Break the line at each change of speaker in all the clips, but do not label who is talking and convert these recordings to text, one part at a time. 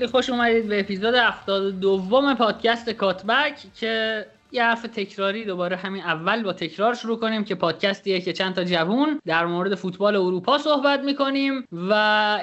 خیلی خوش اومدید به اپیزود 72 دوم پادکست کاتبک که یه حرف تکراری دوباره همین اول با تکرار شروع کنیم که پادکستیه که چند تا جوون در مورد فوتبال اروپا صحبت می‌کنیم و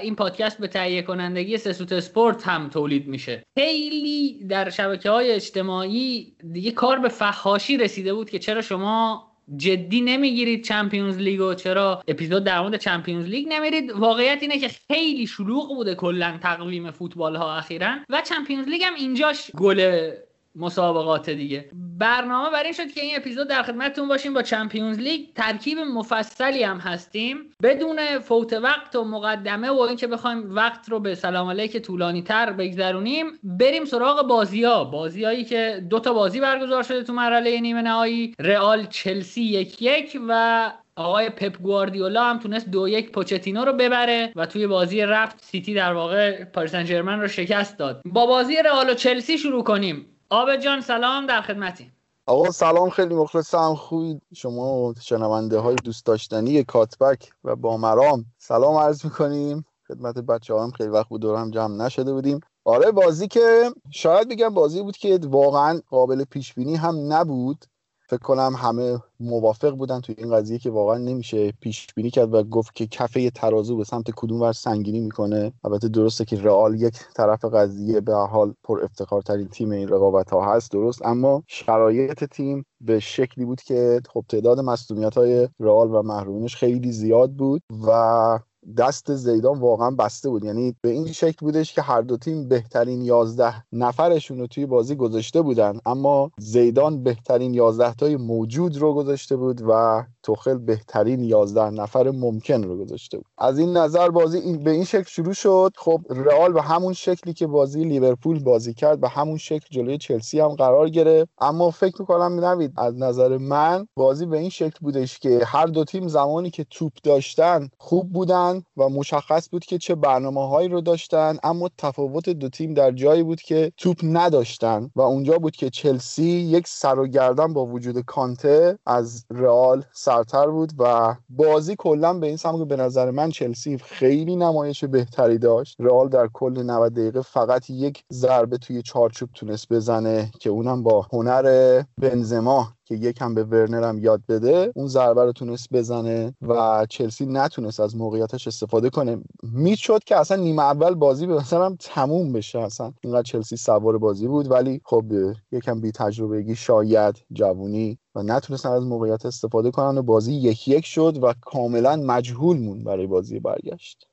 این پادکست به تهیه کنندگی سسوت اسپورت هم تولید میشه. خیلی در شبکه های اجتماعی دیگه کار به فحاشی رسیده بود که چرا شما جدی نمی‌گیرید Champions League و چرا اپیزود در مورد Champions League نمیرید. واقعیت اینه که خیلی شلوغ بوده کلا تقویم فوتبال ها اخیرا. و Champions League هم اینجاش گل مسابقات دیگه. برنامه برای این شد که این اپیزود در خدمتتون باشیم با Champions League. ترکیب مفصلی هم هستیم. بدون فوت وقت و مقدمه و اینکه بخوایم وقت رو به سلام علیک طولانی تر بگذرونیم بریم سراغ بازی ها بازیایی که دو تا بازی برگزار شده تو مرحله نیمه نهایی. رئال چلسی یک یک و آقای پپ گواردیولا هم تونست دو یک پوچتینو رو ببره و توی بازی رفت سیتی در واقع پاریس سن رو شکست داد. با بازی رئال و چلسی شروع کنیم. عابد جان سلام در خدمتی
آقا سلام خیلی مخلصم خوبی؟ شما شنونده های دوست داشتنی کاتبک و با مرام سلام عرض می‌کنیم. خدمت بچه هم خیلی وقت بود دور جمع نشده بودیم. آره بازی که شاید بگم بازی بود که واقعا قابل پیش بینی هم نبود. فکر کنم همه موافق بودن توی این قضیه که واقعا نمیشه پیش بینی کرد و گفت که کفه ترازو به سمت کدوم ور سنگینی می‌کنه. البته درسته که رئال یک طرف قضیه به حال پر افتخارترین تیم این رقابت ها هست درست. اما شرایط تیم به شکلی بود که خب تعداد مصدومیت های رئال و محرومینش خیلی زیاد بود و دست زیدان واقعا بسته بود. یعنی به این شکل بودش که هر دو تیم بهترین یازده نفرشون رو توی بازی گذاشته بودن. اما زیدان بهترین یازده تای موجود رو گذاشته بود و توخل بهترین یازده نفر ممکن رو گذاشته بود. از این نظر بازی این به این شکل شروع شد. خب رئال به همون شکلی که بازی لیورپول بازی کرد به همون شکل جلوی چلسی هم قرار گرفت. اما فکر می‌کنم نوید از نظر من بازی به این شکل بودش که هر دو تیم زمانی که توپ داشتن خوب بودن. و مشخص بود که چه برنامه هایی رو داشتن اما تفاوت دو تیم در جایی بود که توپ نداشتن و اونجا بود که چلسی یک سر و گردن با وجود کانته از رئال سرتر بود و بازی کلا به این سمت به نظر من چلسی خیلی نمایش بهتری داشت. رئال در کل 90 دقیقه فقط یک ضربه توی چارچوب تونست بزنه که اونم با هنر بنزما. که یکم به ورنر هم یاد بده اون ضربه رو تونست بزنه و چلسی نتونست از موقعیتش استفاده کنه. می‌شد که اصلا نیمه اول بازی به مثلا تموم بشه. اصلا اینقدر چلسی سوار بازی بود ولی خب یکم بی تجربگی شاید جوونی و نتونستن از موقعیت استفاده کنن و بازی یک یک شد و کاملا مجهول مون برای بازی برگشت.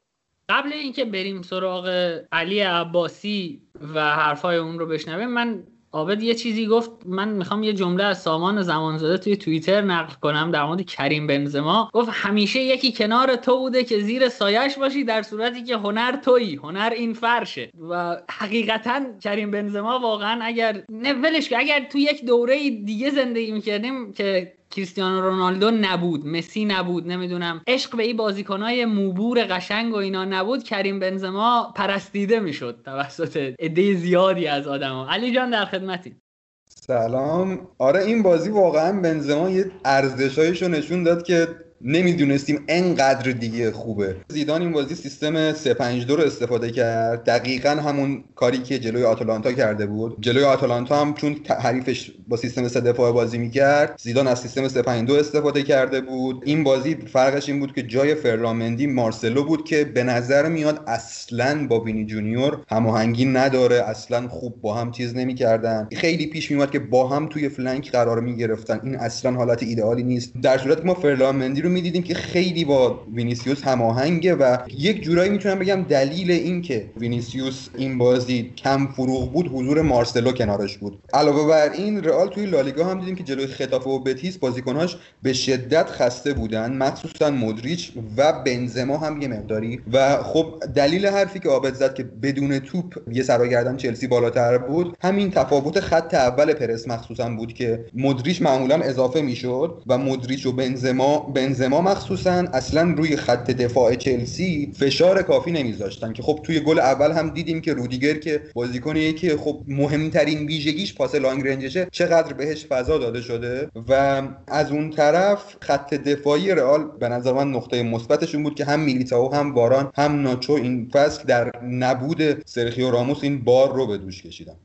قبل اینکه بریم سراغ علی عباسی و حرفای اون رو بشنویم من آبد یه چیزی گفت من می‌خوام یه جمله از سامان زمانزاده توی توییتر نقل کنم در مورد کریم بنزما. گفت همیشه یکی کنار تو بوده که زیر سایش باشی در صورتی که هنر تویی هنر این فرشه. و حقیقتا کریم بنزما واقعا اگر نه ولش اگر تو یک دوره دیگه زندگی می‌کردیم که کریستیانو رونالدو نبود مسی نبود نمی‌دونم. عشق به این بازیکنای موبور قشنگ و اینا نبود. کریم بنزما پرستیده می‌شد توسط عده زیادی از آدما علی جان در خدمتی.
سلام. آره این بازی واقعا بنزما یه ارزشایشو نشون داد که نمی‌دونستیم انقدر دیگه خوبه. زیدان این بازی سیستم 352 رو استفاده کرد. دقیقا همون کاری که جلوی آتالانتا کرده بود. جلوی آتالانتا هم چون حریفش با سیستم سه دفاع بازی می‌کرد زیدان از سیستم 352 استفاده کرده بود. این بازی فرقش این بود که جای فرلان مندی مارسلو بود که به نظر میاد اصلا با وینی جونیور هماهنگی نداره اصلا خوب با هم چیز نمی‌کردن. خیلی پیش میومد که با هم توی flank قرار می‌گرفتن. این اصلا حالت ایدئالی نیست. در صورتی که ما فرلان مندی رو می‌دیدیم که خیلی با وینیسیوس هماهنگه و یک جورایی می‌تونم بگم دلیل این که وینیسیوس این بازی کم فروغ بود حضور مارسلو کنارش بود. علاوه بر این رئال توی لالیگا هم دیدیم که جلوی ختافه و بتیس بازیکناش به شدت خسته بودن. مخصوصا مودریچ و بنزما هم یه مقداری. و خب دلیل حرفی که عابد زد که بدون توپ یه سر و گردن چلسی بالاتر بود همین تفاوت خط اول پرس مخصوصا بود که مودریچ معمولا اضافه می‌شد و مودریچ و بنزما بنزما بنزما مخصوصا اصلا روی خط دفاع چلسی فشار کافی نمیذاشتن که خب توی گل اول هم دیدیم که رودیگر که بازیکنیه که خب مهمترین ویژگیش پاس long range شه چقدر بهش فضا داده شده و از اون طرف خط دفاعی رئال به نظر من نقطه مثبتشون بود که هم میلیتائو هم واران هم ناچو این فصل در نبود سرخیو راموس این بار رو به دوش کشیدن.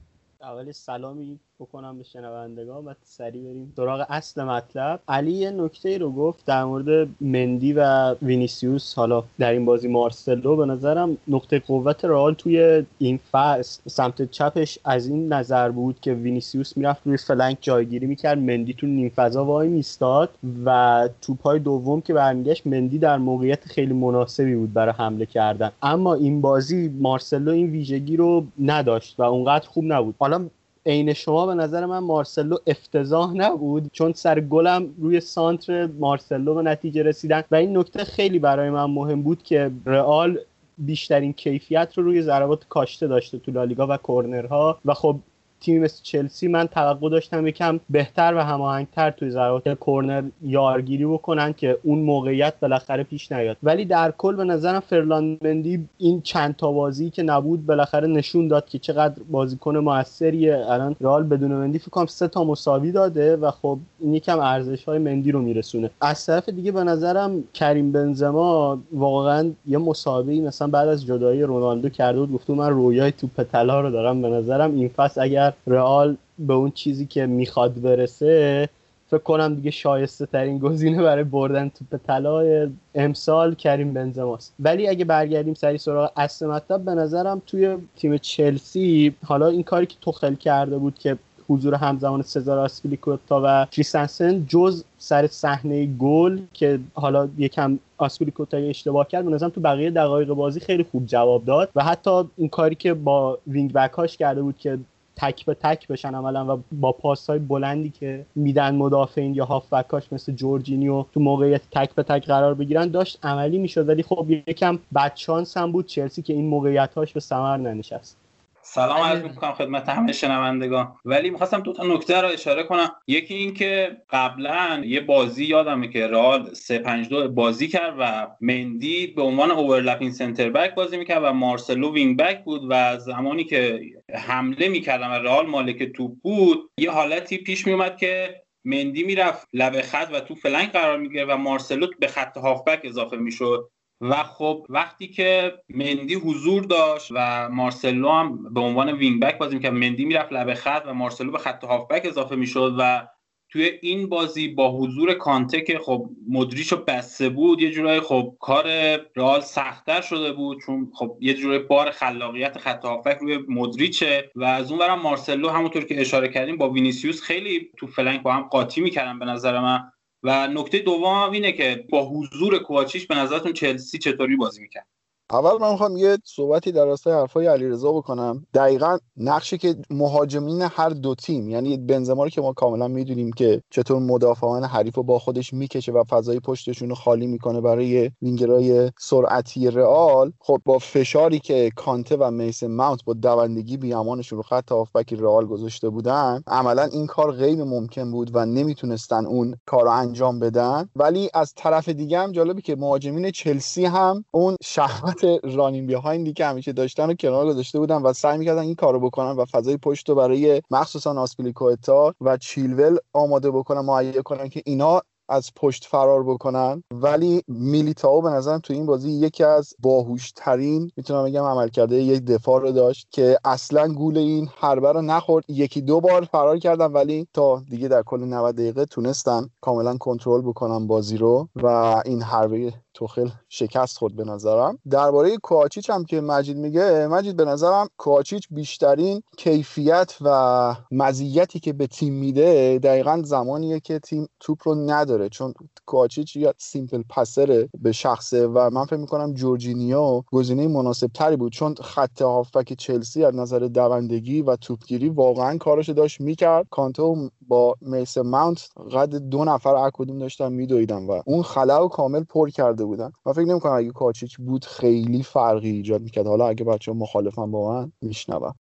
اول سلامی بکنم به شنوندگان و سریع بریم سراغ اصل مطلب. علی یه نکته رو گفت در مورد مندی و وینیسیوس. حالا در این بازی مارسلو به نظرم نقطه قوت رئال توی این فصل سمت چپش از این نظر بود که وینیسیوس می‌رفت روی flank جایگیری می‌کرد. مندی تو نیم فضا وای میستاد و توپای دوم که برمیگشت مندی در موقعیت خیلی مناسبی بود برای حمله کردن. اما این بازی مارسلو این ویژگی رو نداشت و اونقدر خوب نبود. حالا عین شما به نظر من مارسلو افتضاح نبود چون سر گلم روی سانتر مارسلو به نتیجه رسیدن و این نکته خیلی برای من مهم بود که رئال بیشترین کیفیت رو روی ضربات کاشته داشته تو لالیگا و کورنرها و خب تیم مثل چلسی من توقع داشتم یکم بهتر و هماهنگتر توی ضربات کورنر یارگیری بکنن که اون موقعیت بالاخره پیش نیاد. ولی در کل به نظرم فرلاند مندی این چند تا بازی که نبود بالاخره نشون داد که چقدر بازیکن موثریه. الان رئال بدون مندی فکر سه تا مساوی داده و خب این یکم ارزش های مندی رو میرسونه. از طرف دیگه به نظرم کریم بنزما واقعا یه مسابقه مثلا بعد از جدایی رونالدو کرده بود گفته من رویای توپ طلا رو دارم. به نظرم این فصل اگر رئال به اون چیزی که می‌خواد برسه فکر کنم دیگه شایسته ترین گزینه برای بردن توپ طلا امسال کریم بنزماست. ولی اگه برگردیم سری سراغ اصل مطلب به نظرم توی تیم چلسی حالا این کاری که توخل کرده بود که حضور همزمان سزار آسپیلیکوتا و کریستنسن جز سر صحنه گل که حالا یکم آسپیلیکوتا اشتباه کرد به نظرم تو بقیه دقایق بازی خیلی خوب جواب داد. و حتی این کاری که با wing back هاش کرده بود که تک به تک بشن عملا و با پاس های بلندی که میدن مدافعین یا هافبکاش مثل جورجینیو تو موقعیت تک به تک قرار بگیرن داشت عملی می‌شد. ولی خب یکم بدشانس هم بود چلسی که این موقعیت هاش به ثمر ننشست.
سلام عرض می‌کنم خدمت همه شنوندگان. ولی می‌خواستم دو تا نکته رو اشاره کنم. یکی این که قبلا یه بازی یادمه که رئال 352 بازی کرد و مندی به عنوان overlapping center back بازی می‌کرد و مارسلو wing back بود و زمانی که حمله می‌کردن و رئال مالک توپ بود یه حالتی پیش میومد که مندی می‌رفت لب خط و تو flank قرار می‌گیره و مارسلو به خط هافبک اضافه می‌شد. و خب وقتی که مندی حضور داشت و مارسلو هم به عنوان wing back بازی می‌کرد مندی می‌رفت لبه خط و مارسلو به خط هافبک اضافه می‌شد و توی این بازی با حضور کانته که خب مدریچو بسته بود یه جورایی خب کار رئال سختتر شده بود چون خب یه جورایی بار خلاقیت خط هافبک روی مدریچه و از اون مارسلو همونطور که اشاره کردیم با وینیسیوس خیلی تو flank با هم قاطی می‌کردن به نظر من. و نکته دوم اینه که با حضور کوواچیچ به نظرتون چلسی چطوری بازی می‌کرد؟
اول من می‌خوام یه صحبتی در راستای حرفای علیرضا بکنم. دقیقا نقشی که مهاجمین هر دو تیم یعنی بنزما رو که ما کاملا می‌دونیم که چطور مدافعان حریف رو با خودش می‌کشه و فضای پشتشون رو خالی می‌کنه برای وینگرای سرعتی رئال خب با فشاری که کانته و میس ماونت با دوندگی بیامانشون رو خط هافبک رئال گذاشته بودن عملا این کار غیر ممکن بود و نمی‌تونستن اون کار رو انجام بدن. ولی از طرف دیگه هم جالبی که مهاجمین چلسی هم اون شهوت رانین بیهایندی که همیشه داشتن و کنار گذاشته بودن و سعی می‌کردن این کارو بکنن و فضای پشت رو برای مخصوصا آسپیلیکوتا و چیلول آماده بکنن مهیا کنن که اینا از پشت فرار بکنن. ولی میلیتاو به نظرم تو این بازی یکی از باهوش ترین می‌تونم بگم عمل کرده یک دفاع رو داشت که اصلا گول این حربه رو نخورد. یکی دو بار فرار کردن ولی تا دیگه در کل 90 دقیقه تونستن کاملا کنترل بکنن بازی رو و این حربه توخل شکست خورد به نظرم. درباره کوچیچ هم که مجید میگه مجید به نظرم کوچیچ بیشترین کیفیت و مزیتی که به تیم میده دقیقا زمانیه که تیم توپ رو نداره. چون کوچیچ یا سیمپل پسره به شخصه و من فکر می‌کنم جورجینیو گزینه مناسب تری بود. چون خط هافبک چلسی از نظر دوندگی و توپگیری واقعا کارش داشت می‌کرد. کانتو با میس ماونت قد دو نفر اکودوم داشتن میدویدن و اون خلا کامل پر کرده بودن. من فکر نمی‌کنم اگه کاچیچ بود خیلی فرقی ایجاد می‌کرد. حالا اگه بچه مخالفم با من میشنوم.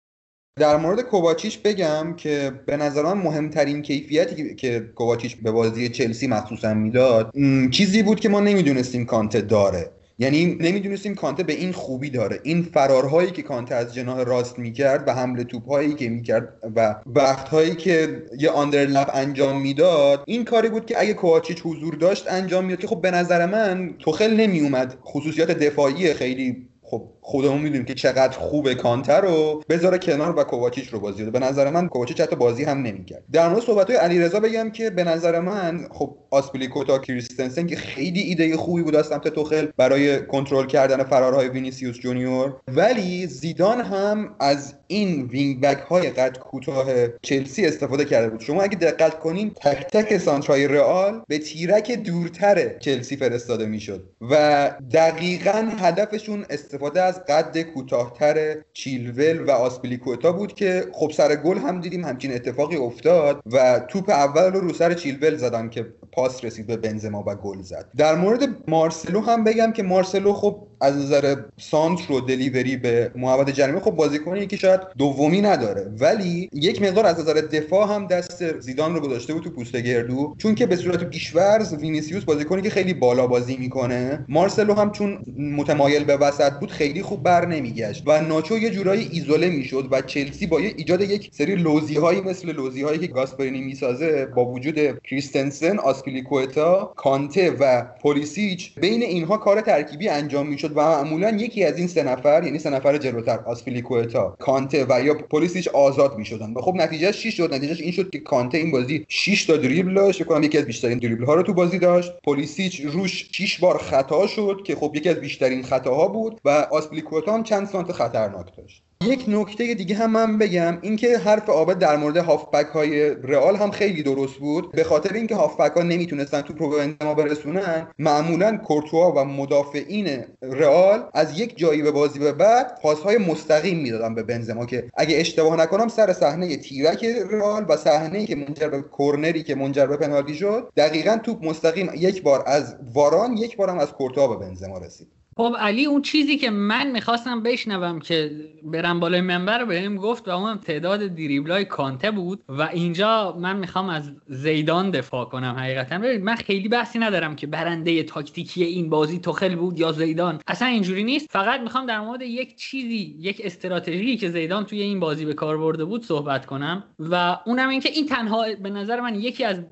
در مورد کوواچیچ بگم که به نظر من مهمترین کیفیتی که کوواچیچ به بازی چلسی مخصوصا می‌داد چیزی بود که ما نمی‌دونستیم کانته داره. یعنی نمی‌دونستیم کانته به این خوبی داره. این فرارهایی که کانته از جناح راست می‌کرد و حمل توپهایی که می‌کرد و وقتهایی که یه underlap انجام می‌داد این کاری بود که اگه کوواچیچ حضور داشت انجام می‌داد. که خب به نظر من توخل نمیومد خصوصیات دفاعی خیلی خب خودمون می‌دونیم که چقدر خوبه کانته رو بذاره کنار و کوواچیچ رو بازی به نظر من کوواچیچ حتی بازی هم نمی‌کرد. در مورد صحبت های علیرضا بگم که به نظر من خب آسپلیکوتا کریستنسن که خیلی ایده خوبی بود از سمت توخل برای کنترل کردن فرارهای وینیسیوس جونیور. ولی زیدان هم از این wing back های قد کوتاه چلسی استفاده کرده بود. شما اگه دقت کنین تک تک سانترای رئال به تیرک دورتر چلسی فرستاده می‌شد و دقیقا هدفشون استفاده از قد کوتاهتر چیلول و آسپلیکوتا بود که خب سر گل هم دیدیم همچین اتفاقی افتاد و توپ اول رو رو سر چیلول زدن که پاس رسید به بنزما و گل زد. در مورد مارسلو هم بگم که مارسلو خب از نظر سانتر و delivery به محوطه جریمه خب بازیکنی که شاید دومی نداره. ولی یک مقدار از نظر دفاع هم دست زیدان رو گذاشته بود تو پوست گردو. چون که به صورت پیشورز وینیسیوس بازیکنی که خیلی بالا بازی می‌کنه مارسلو هم چون متمایل به وسط بود خیلی خوب بر نمیگشت. و ناچو یه جورایی ایزوله می‌شد و چلسی با ایجاد یک سری لوزی هایی مثل لوزی هایی که گاسپرینی می‌سازه با وجود کریستنسن آسپلیکوتا کانته و پولیسیچ بین اینها کار ترکیبی انجام می‌شد. و معمولا یکی از این سه نفر یعنی سه نفر جلوتر آسپلیکوتا کانته و یا پلیسیچ آزاد می‌شدن و خب نتیجه 6 شد؟ نتیجهش این شد که کانته این بازی 6 تا دریبل داشت کنم یکی از بیشترین دریبل ها رو تو بازی داشت. پلیسیچ روش 6 بار خطا شد که خب یکی از بیشترین خطاها بود و آسپلیکوتا هم چند سانتر خطرناک داشت. یک نکته دیگه هم من بگم اینکه حرف آبد در مورد هافبک های رئال هم خیلی درست بود. به خاطر اینکه هافبک ها نمی‌تونستن توپ رو به برسونن معمولا کورتوا و مدافعین رئال از یک جایی به بازی به بعد پاسهای مستقیم می‌دادن به بنزما که اگه اشتباه نکنم سر صحنه تیرک رئال و صحنه که منجر به کرنری که منجر به پنالتی شد دقیقا توپ مستقیم یک بار از واران یک بار هم از کورتوا به بنزما رسید.
خب علی اون چیزی که من می‌خواستم بشنوم که برم بالای منبر بهم گفت و اون تعداد دریبلای کانته بود و اینجا من می‌خوام از زیدان دفاع کنم حقیقتا. ببینید من خیلی بحثی ندارم که برنده تاکتیکی این بازی توخل بود یا زیدان. اصلا اینجوری نیست. فقط می‌خوام در مورد یک چیزی یک استراتژی که زیدان توی این بازی به کار برده بود صحبت کنم و اونم اینکه این تنها به نظر من یکی از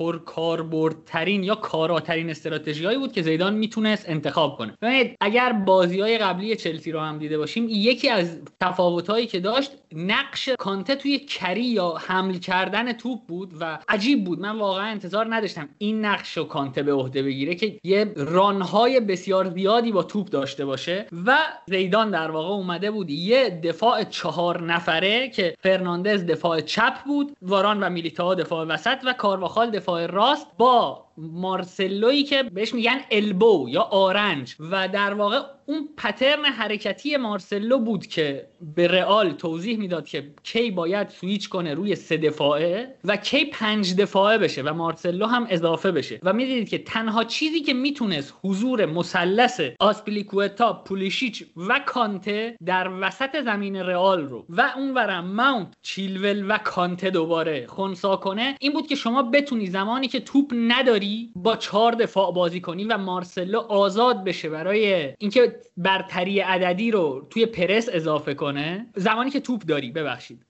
پرکاربردترین یا کاراترین استراتژی هایی بود که زیدان می‌تونست انتخاب کنه. ببینید اگر بازی های قبلی چلسی رو هم دیده باشیم یکی از تفاوت هایی که داشت نقش کانته توی کری یا حمل کردن توپ بود و عجیب بود. من واقعا انتظار نداشتم این نقش رو کانته به عهده بگیره که یه رانهای بسیار زیادی با توپ داشته باشه و زیدان در واقع اومده بود یه دفاع چهار نفره که فرناندز دفاع چپ بود واران و میلیتا دفاع وسط و کارواخال دفاع راست با مارسلوی که بهش میگن البو یا آرنج و در واقع اون پترن حرکتی مارسلو بود که به رئال توضیح می‌داد که کی باید سویچ کنه روی سه دفاعه و کی پنج دفاعه بشه و مارسلو هم اضافه بشه. و می‌دیدید که تنها چیزی که می‌تونست حضور مثلث آسپلیکوتا پولیشیچ و کانته در وسط زمین رئال رو و اونورم ماونت چیلول و کانته دوباره خونسا کنه این بود که شما بتونی زمانی که توپ نداری با چهار دفاع بازی کنی و مارسلو آزاد بشه برای اینکه برتری عددی رو توی پرس اضافه کنه؟ زمانی که توپ داری ببخشید.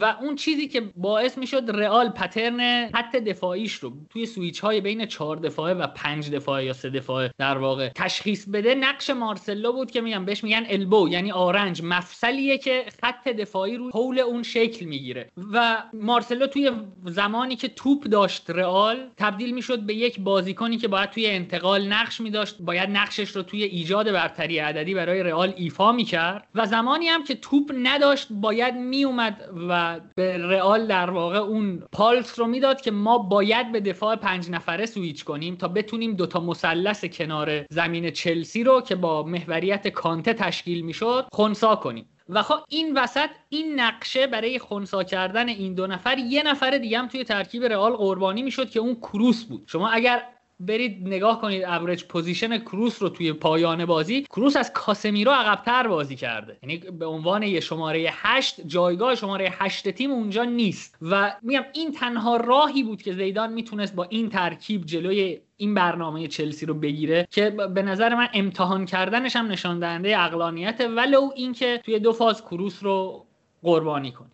و اون چیزی که باعث می‌شد رئال پترن حت دفاعیش رو توی سویچ های بین چهار دفاعه و پنج دفاعه یا سه دفاعه در واقع تشخیص بده نقش مارسلو بود که میگم بهش میگن البو یعنی آرنج مفصلیه که خط دفاعی رو حول اون شکل می‌گیره. و مارسلو توی زمانی که توپ داشت رئال تبدیل می‌شد به یک بازیکنی که باید توی انتقال نقش میداشت باید نقشش رو توی ایجاد برتری عددی برای رئال ایفا می‌کرد. و زمانی هم که توپ نداشت باید میومد و به رئال در واقع اون پالس رو می‌داد که ما باید به دفاع پنج نفره سویچ کنیم تا بتونیم دوتا مثلث کنار زمین چلسی رو که با محوریت کانته تشکیل می‌شد خونسا کنیم. و خب این وسط این نقشه برای خونسا کردن این دو نفر یه نفر دیگه هم توی ترکیب رئال قربانی می‌شد که اون کروس بود. شما اگر برید نگاه کنید average position کروس رو توی پایان بازی. کروس از کاسمیرو عقبتر بازی کرده. یعنی به عنوان یه شماره هشت جایگاه شماره هشت تیم اونجا نیست. و میگم این تنها راهی بود که زیدان می‌تونست با این ترکیب جلوی این برنامه چلسی رو بگیره که به نظر من امتحان کردنش هم نشان دهنده عقلانیت ولو اینکه توی دو فاز کروس رو قربانی کنی.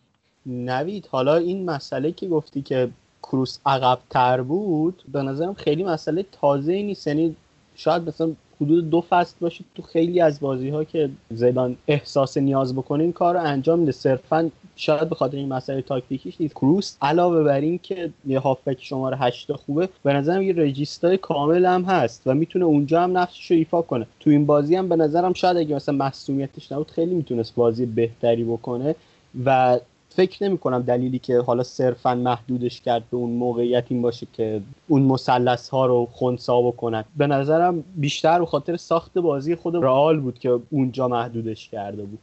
نوید حالا این مسئله که گفتی که کروس عقب تر بود به نظرم خیلی مسئله تازه نیست. یعنی شاید مثلا حدود دو فصل باشه تو خیلی از بازی ها که زیدان احساس نیاز بکنه این کار رو انجام میده. صرفا شاید به خاطر این مسئله تاکتیکیش نیست. کروس علاوه بر این که یه هافبک شماره 8 خوبه به نظرم یه رجیستر کامل هم هست و می‌تونه اونجا هم نقشش رو ایفا کنه. تو این بازی هم به نظرم شاید اگه مثلا مسئولیتش نبود خیلی می‌تونست بازی بهتری بکنه و فکر نمی کنم دلیلی که حالا صرفا محدودش کرد به اون موقعیت این باشه که اون مثلث ها رو خونسا بکنن. به نظرم بیشتر به خاطر ساخت بازی خود رئال بود که اونجا محدودش کرده بود.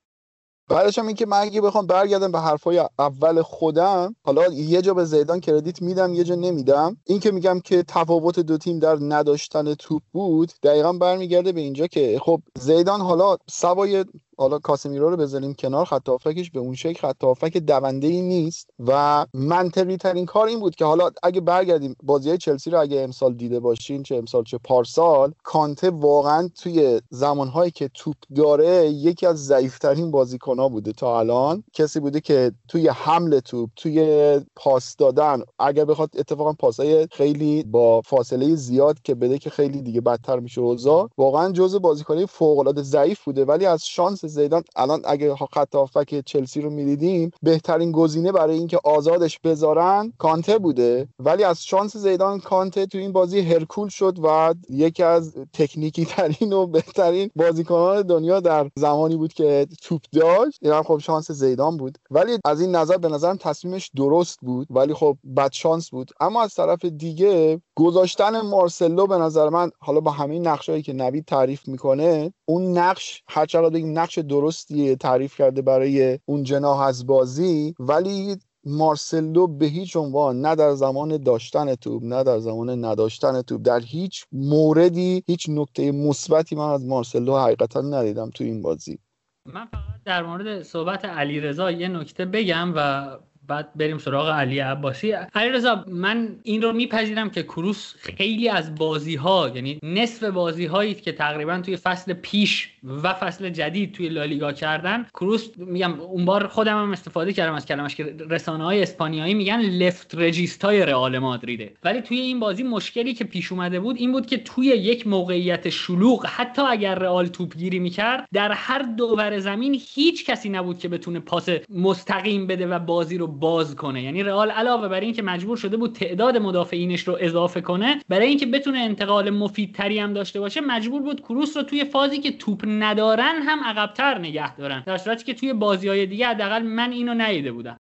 بعدش هم اینکه من اگه بخوام برگردم به حرفای اول خودم حالا یه جا به زیدان کردیت میدم یه جا نمیدم. این که میگم که تفاوت دو تیم در نداشتن توپ بود دقیقا برمیگرده به اینجا که خب زیدان حالا سوای حالا کاسمیرو رو بذاریم کنار خط به اون شکل. خط هافک دونده ای نیست و منطقی ترین کار این بود که حالا اگه برگردیم بازی های چلسی رو اگه امسال دیده باشین چه امسال چه پارسال کانته واقعا توی زمانهایی که توپ داره یکی از ضعیفترین ها بوده تا الان. کسی بوده که توی حمل توپ توی پاس دادن اگر بخواد اتفاقا پاسای خیلی با فاصله زیاد که بده که خیلی دیگه بدتر میشه اوضاع واقعا جزء بازیکنی فوق العاده ضعیف بوده. ولی از شانس زیدان الان اگه خط هافک چلسی رو می‌دیدیم بهترین گزینه برای اینکه آزادش بذارن کانته بوده. ولی از شانس زیدان کانته تو این بازی هرکول شد و یکی از تکنیکی ترین و بهترین بازیکنان دنیا در زمانی بود که توپ داشت. این هم خب شانس زیدان بود. ولی از این نظر به نظرم تصمیمش درست بود. ولی خب بد شانس بود. اما از طرف دیگه گذاشتن مارسلو به نظر من حالا با همین نقشهایی که نوید تعریف می‌کنه اون نقش هر چقدر نقش درستی تعریف کرده برای اون جناح از بازی ولی مارسلو به هیچ عنوان نه در زمان داشتن توپ نه در زمان نداشتن توپ در هیچ موردی هیچ نکته مثبتی من از مارسلو حقیقتا ندیدم تو این بازی.
من فقط در مورد صحبت علیرضا یه نکته بگم و بعد بریم سراغ علی عباسی. علیرضا من این رو میپذیرم که کروس خیلی از بازی ها یعنی نصف بازی هایی که تقریبا توی فصل پیش و فصل جدید توی لالیگا کردن کروس میگم اون بار خودم هم استفاده کردم از کلمش که رسانه های اسپانیایی میگن لفت رجیست های رئال مادریده. ولی توی این بازی مشکلی که پیش اومده بود این بود که توی یک موقعیت شلوغ حتی اگر رئال توپگیری می‌کرد در هر دوور زمین هیچ کسی نبود که بتونه پاس مستقیم بده و بازی رو باز کنه. یعنی رئال علاوه بر اینکه مجبور شده بود تعداد مدافعینش رو اضافه کنه برای اینکه بتونه انتقال مفیدتری هم داشته باشه مجبور بود کروس رو توی فازی که توپ ندارن هم عقبتر نگه دارن. در صورتی که توی بازی های دیگه حداقل من اینو ندیده بودم.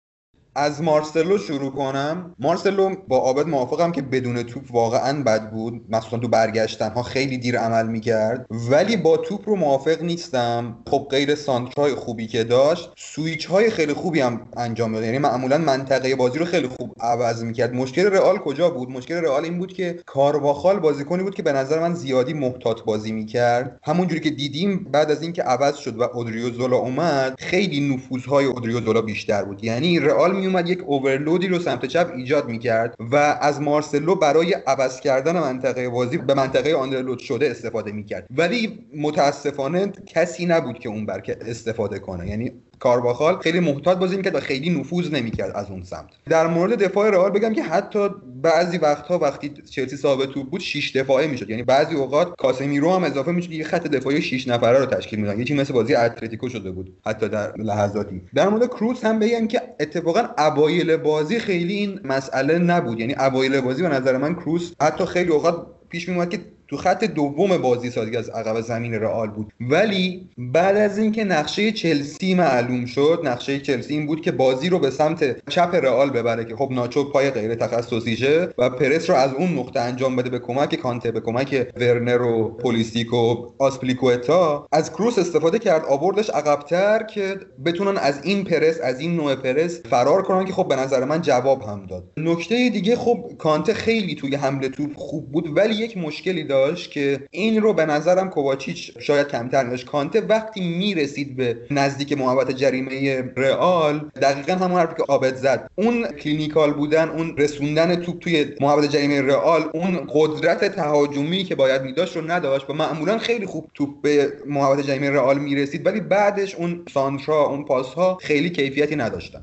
از مارسلو شروع کنم. مارسلو با عابد موافقم که بدون توپ واقعا بد بود. مخصوصا تو برگشتن ها خیلی دیر عمل می‌کرد. ولی با توپ رو موافق نیستم. خب غیر سانترای خوبی که داشت. سویچ های خیلی خوبی هم انجام داد. یعنی معمولا منطقه بازی رو خیلی خوب عوض می‌کرد. مشکل رئال کجا بود؟ مشکل رئال این بود که کارواخال بازیکنی بود که به نظر من زیادی محتاط بازی می‌کرد. همونجوری که دیدیم بعد از اینکه عوض شد و اودریو زولا اومد خیلی نفوذهای اودریو زولا بیشتر بود. یعنی رئال میومد یک اوورلودی رو سمت چپ ایجاد می‌کرد و از مارسلو برای عوض کردن منطقه بازی به منطقه آندرلود شده استفاده می‌کرد. ولی متاسفانه کسی نبود که اون بر استفاده کنه. یعنی کارواخال خیلی محتاط بازی می‌کرد و خیلی نفوذ نمی‌کرد از اون سمت. در مورد دفاع رئال بگم که حتی بعضی وقتها وقتی چلسی صاحب توپ بود 6 دفاعه می‌شد. یعنی بعضی اوقات کاسمیرو هم اضافه می‌شد یه خط دفاعی 6 نفره رو تشکیل میدن یه مثل بازی اتلتیکو شده بود حتی در لحظاتی. در مورد کروس هم بگم که اتفاقا اوایل بازی خیلی این مسئله نبود. یعنی اوایل بازی به نظر من کروس حتی خیلی اوقات پیش میومد که تو خط دوم بازی سازی از عقب زمین رئال بود. ولی بعد از اینکه نقشه چلسی معلوم شد نقشه چلسی این بود که بازی رو به سمت چپ رئال ببره که خب ناچو پای غیر تخصصیشه و پرس رو از اون نقطه انجام بده به کمک کانته به کمک ورنر و پولیسیک و آسپلیکوتا. از کروس استفاده کرد آوردش عقبتر که بتونن از این پرس از این نوع پرس فرار کنن که خب به نظر من جواب هم داد. نکته دیگه خب کانته خیلی توی حمله توپ خوب بود ولی یک مشکلی داشت. که این رو به نظرم کوواچیچ شاید کمتر داشت کانته وقتی می‌رسید به نزدیک محوطه جریمه رئال دقیقا همون حرفی که آبد زد. اون clinical بودن اون رسوندن توپ توی محوطه جریمه رئال اون قدرت تهاجمی که باید میداشت رو نداشت و معمولا خیلی خوب توپ به محوطه جریمه رئال می‌رسید ولی بعدش اون سانترا اون پاس ها خیلی کیفیتی نداشتن.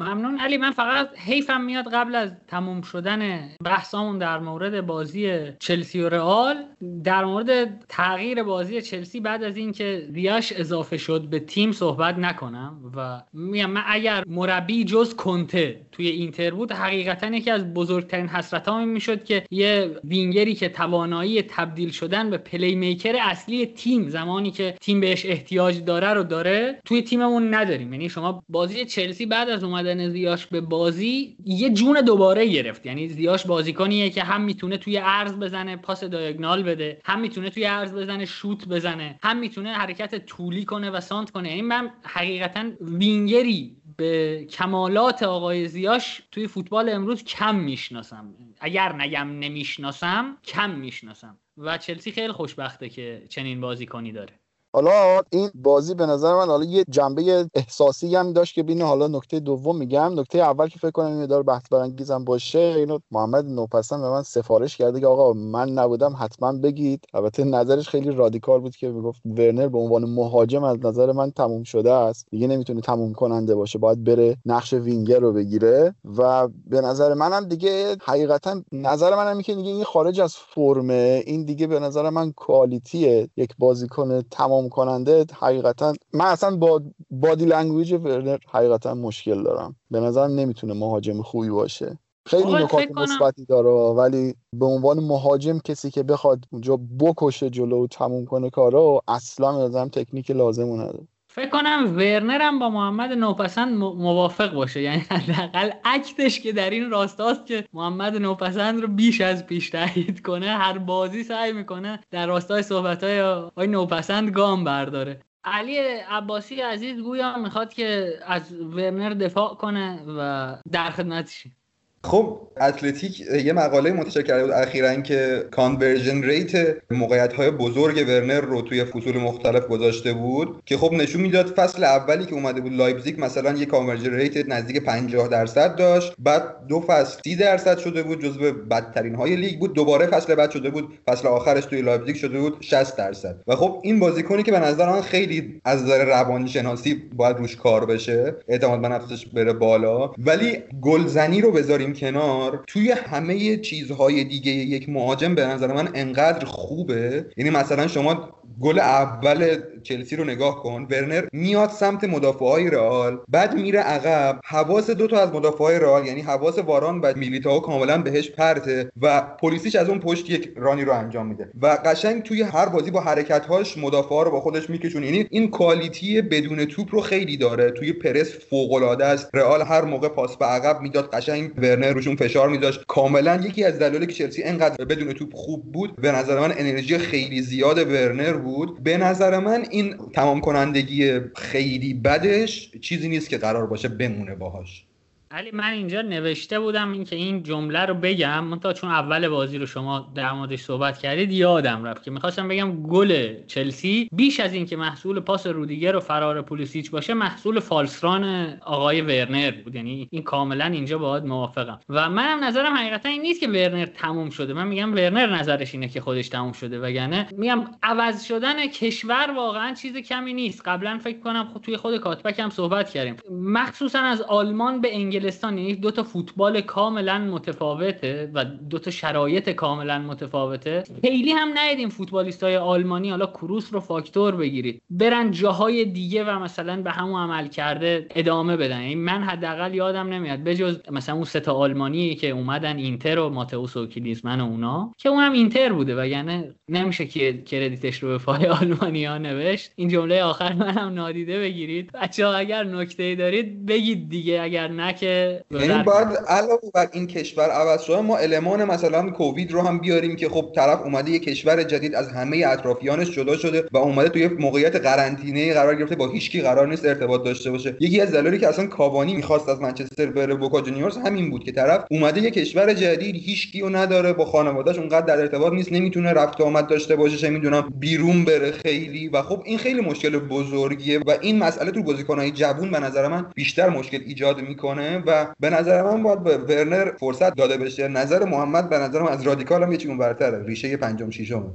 ممنون. علی من فقط حیفم میاد قبل از تموم شدن بحثامون در مورد بازی چلسی و رئال. در مورد تغییر بازی چلسی بعد از اینکه ریاش اضافه شد به تیم صحبت نکنم و میگم من اگر مربی جز کنته توی اینتر بود حقیقتا یکی از بزرگترین حسرتام می‌شد که یه وینگری که توانایی تبدیل شدن به playmaker اصلی تیم زمانی که تیم بهش احتیاج داره رو داره توی تیممون نداریم. یعنی شما بازی چلسی بعد از اومد اومدن زیاش به بازی یه جون دوباره گرفت. یعنی زیاش بازیکنیه که هم می‌تونه توی عرض بزنه پاس diagonal بده هم می‌تونه توی عرض بزنه شوت بزنه هم می‌تونه حرکت طولی کنه و سانتر کنه. یعنی من حقیقتا وینگری به کمالات آقای زیاش توی فوتبال امروز کم می‌شناسم. اگر نگم نمی‌شناسم کم می‌شناسم. و چلسی خیلی خوشبخته که چنین بازیکنی داره.
حالا این بازی به نظر من حالا یه جنبه احساسی هم داشت که بین حالا نکته دوم میگم. نکته اول که فکر کنم این داره بحث برانگیزم باشه اینو محمد نوپسند به من سفارش کرده که آقا من نبودم حتما بگید. البته نظرش خیلی رادیکال بود که می‌گفت ورنر به عنوان مهاجم از نظر من تموم شده است. دیگه نمی‌تونه تموم کننده باشه باید بره نقش وینگر رو بگیره. و به نظر منم دیگه حقیقتا نظر منم که دیگه این خارج از فرمه این دیگه به نظر من کوالیتیه. یک بازیکن تمام کننده حقیقتا من اصلا با body language ورنر حقیقتا مشکل دارم. به نظرم نمی‌تونه مهاجم خوبی باشه. خیلی نکات مثبتی داره ولی به عنوان مهاجم کسی که بخواد اونجا بکشه جلو و تموم کنه کارا اصلا نظرم تکنیک لازم نداره.
فکر کنم ورنر هم با محمد نوپسند موافق باشه. یعنی حداقل act ش که در این راستاست که محمد نوپسند رو بیش از پیش تایید کنه هر بازی سعی می‌کنه در راستای صحبت های آقای نوپسند گام برداره. علی عباسی عزیز گویا می‌خواد که از ورنر دفاع کنه و در خدمتشیم
خب اتلتیک یه مقاله منتشر کرده بود اخیرا که conversion rate موقعیت های بزرگ ورنر رو توی فصول مختلف گذاشته بود که خب نشون می‌داد فصل اولی که اومده بود لایپزیگ مثلا یه conversion rate نزدیک 50 درصد داشت بعد دو فصل 30 درصد شده بود جزو بدترین های لیگ بود دوباره فصل بعد شده بود فصل آخرش توی لایپزیگ شده بود 60 درصد. و خب این بازیکنی که به نظر من خیلی از نظر روانی شناسی باید روش کار بشه اعتماد به نفسش بره بالا ولی گلزنی رو بذاریم کنار توی همه چیزهای دیگه یک مهاجم به نظر من انقدر خوبه. یعنی مثلا شما گل اول چلسی رو نگاه کن ورنر میاد سمت مدافع های رئال بعد میره عقب. حواس دو تا از مدافع های رئال یعنی حواس واران و میلیتائو کاملا بهش پرته و پلیسیش از اون پشت یک رانی رو انجام میده. و قشنگ توی هر بازی با حرکت هاش مدافع رو با خودش میکشونه. یعنی این کوالیتی بدون توپ رو خیلی داره. توی پرس فوق العاده است. رئال هر موقع پاس به عقب می‌داد قشنگ ورنر روشون فشار میداشت کاملا یکی از دلایلی که چلسی انقدر بدون توپ خوب بود به نظر من انرژی خیلی زیاد ورنر بود. به نظر من این تمام کنندگی خیلی بدش چیزی نیست که قرار باشه بمونه باهاش.
علی من اینجا نوشته بودم اینکه این جمله رو بگم من تا چون اول بازی رو شما در موردش صحبت کردید یادم رفت که می‌خواستم بگم گل چلسی بیش از اینکه محصول پاس رودیگر و فرار پولیسیچ باشه محصول فالسران آقای ورنر بود. یعنی این کاملا اینجا باید موافقم. و منم نظرم حقیقتا این نیست که ورنر تموم شده. من میگم ورنر نظرش اینه که خودش تموم شده. وگرنه میگم عوض شدن کشور واقعا چیز کمی نیست. قبلا فکر کنم خود توی خود کاتبک هم صحبت کردیم. مخصوصا از آلمان به انگلیس انگلستان یعنی دو تا فوتبال کاملا متفاوته و دو تا شرایط کاملا متفاوته. خیلی هم ندیدیم فوتبالیست های آلمانی حالا کروس رو فاکتور بگیرید. برن جاهای دیگه و مثلا به همون عمل کرده ادامه بدن. یعنی من حداقل یادم نمیاد بجز مثلا اون سه تا آلمانی که اومدن اینتر و ماتئوس و کلینزمن و اونا که اونم اینتر بوده و یعنی نمیشه که credit ش رو به پای آلمانیا نوشت. این جمله آخر منم نادیده بگیرید. بچه ها اگر نکته دارید بگید دیگه. اگر نه که
یعنی باید علاوه بر این کشور عوض شده ما المان مثلا کووید رو هم بیاریم که خب طرف اومده یه کشور جدید از همه اطرافیانش جدا شده و اومده توی موقعیت قرنطینه قرار گرفته با هیچکی قرار نیست ارتباط داشته باشه. یکی از دلایلی که اصلا کاوانی می‌خواست از منچستر بره بوکا جونیورز همین بود که طرف اومده یه کشور جدید هیچکی رو نداره با خانواده‌اش اونقدر در ارتباط نیست نمی‌تونه رفت آمد داشته باشه چه می‌دونم بیرون بره خیلی و خب این خیلی مشکل بزرگیه و این مسئله تو بازیکنهای جوون به نظر من بیشتر مشکل ایجاد می‌کنه. و به نظر من باید به ورنر فرصت داده بشه. نظر محمد به نظرم از رادیکال هم یه چیزی برتره ریشه پنجم ششم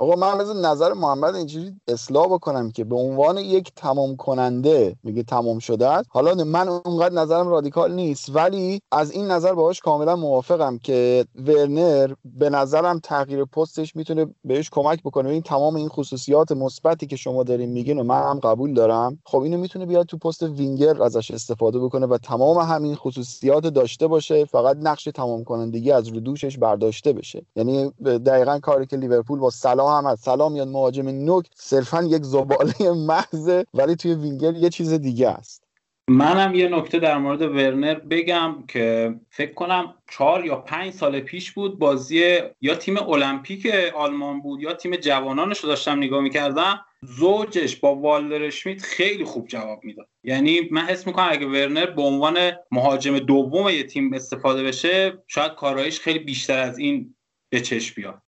آقا من نظر محمد اینجوری اصلاح بکنم که به عنوان یک تمام کننده میگه تمام شده است. حالا من اونقدر نظرم رادیکال نیست ولی از این نظر باهاش کاملا موافقم که ورنر به نظرم تغییر پستش می‌تونه بهش کمک بکنه. این تمام این خصوصیات مثبتی که شما دارین میگین و من هم قبول دارم خب اینو می‌تونه بیاد تو پست وینگر ازش استفاده بکنه و تمام همین خصوصیات داشته باشه فقط نقش تمام کنندگی از رو دوشش برداشته بشه. یعنی دقیقا کاری که لیورپول با سلام محمد سلام میاد مهاجم نوک صرفا یک زباله محضه ولی توی وینگر یه چیز دیگه است.
منم یه نکته در مورد ورنر بگم که فکر کنم چهار یا پنج سال پیش بود بازی یا تیم المپیک آلمان بود یا تیم جوانانش رو داشتم نگاه می‌کردم. زوجش با والدر شمیت خیلی خوب جواب می‌داد. یعنی من حس می‌کنم اگه ورنر به عنوان مهاجم دوم یه تیم استفاده بشه شاید کارایش خیلی بیشتر از این به چشم بیاد.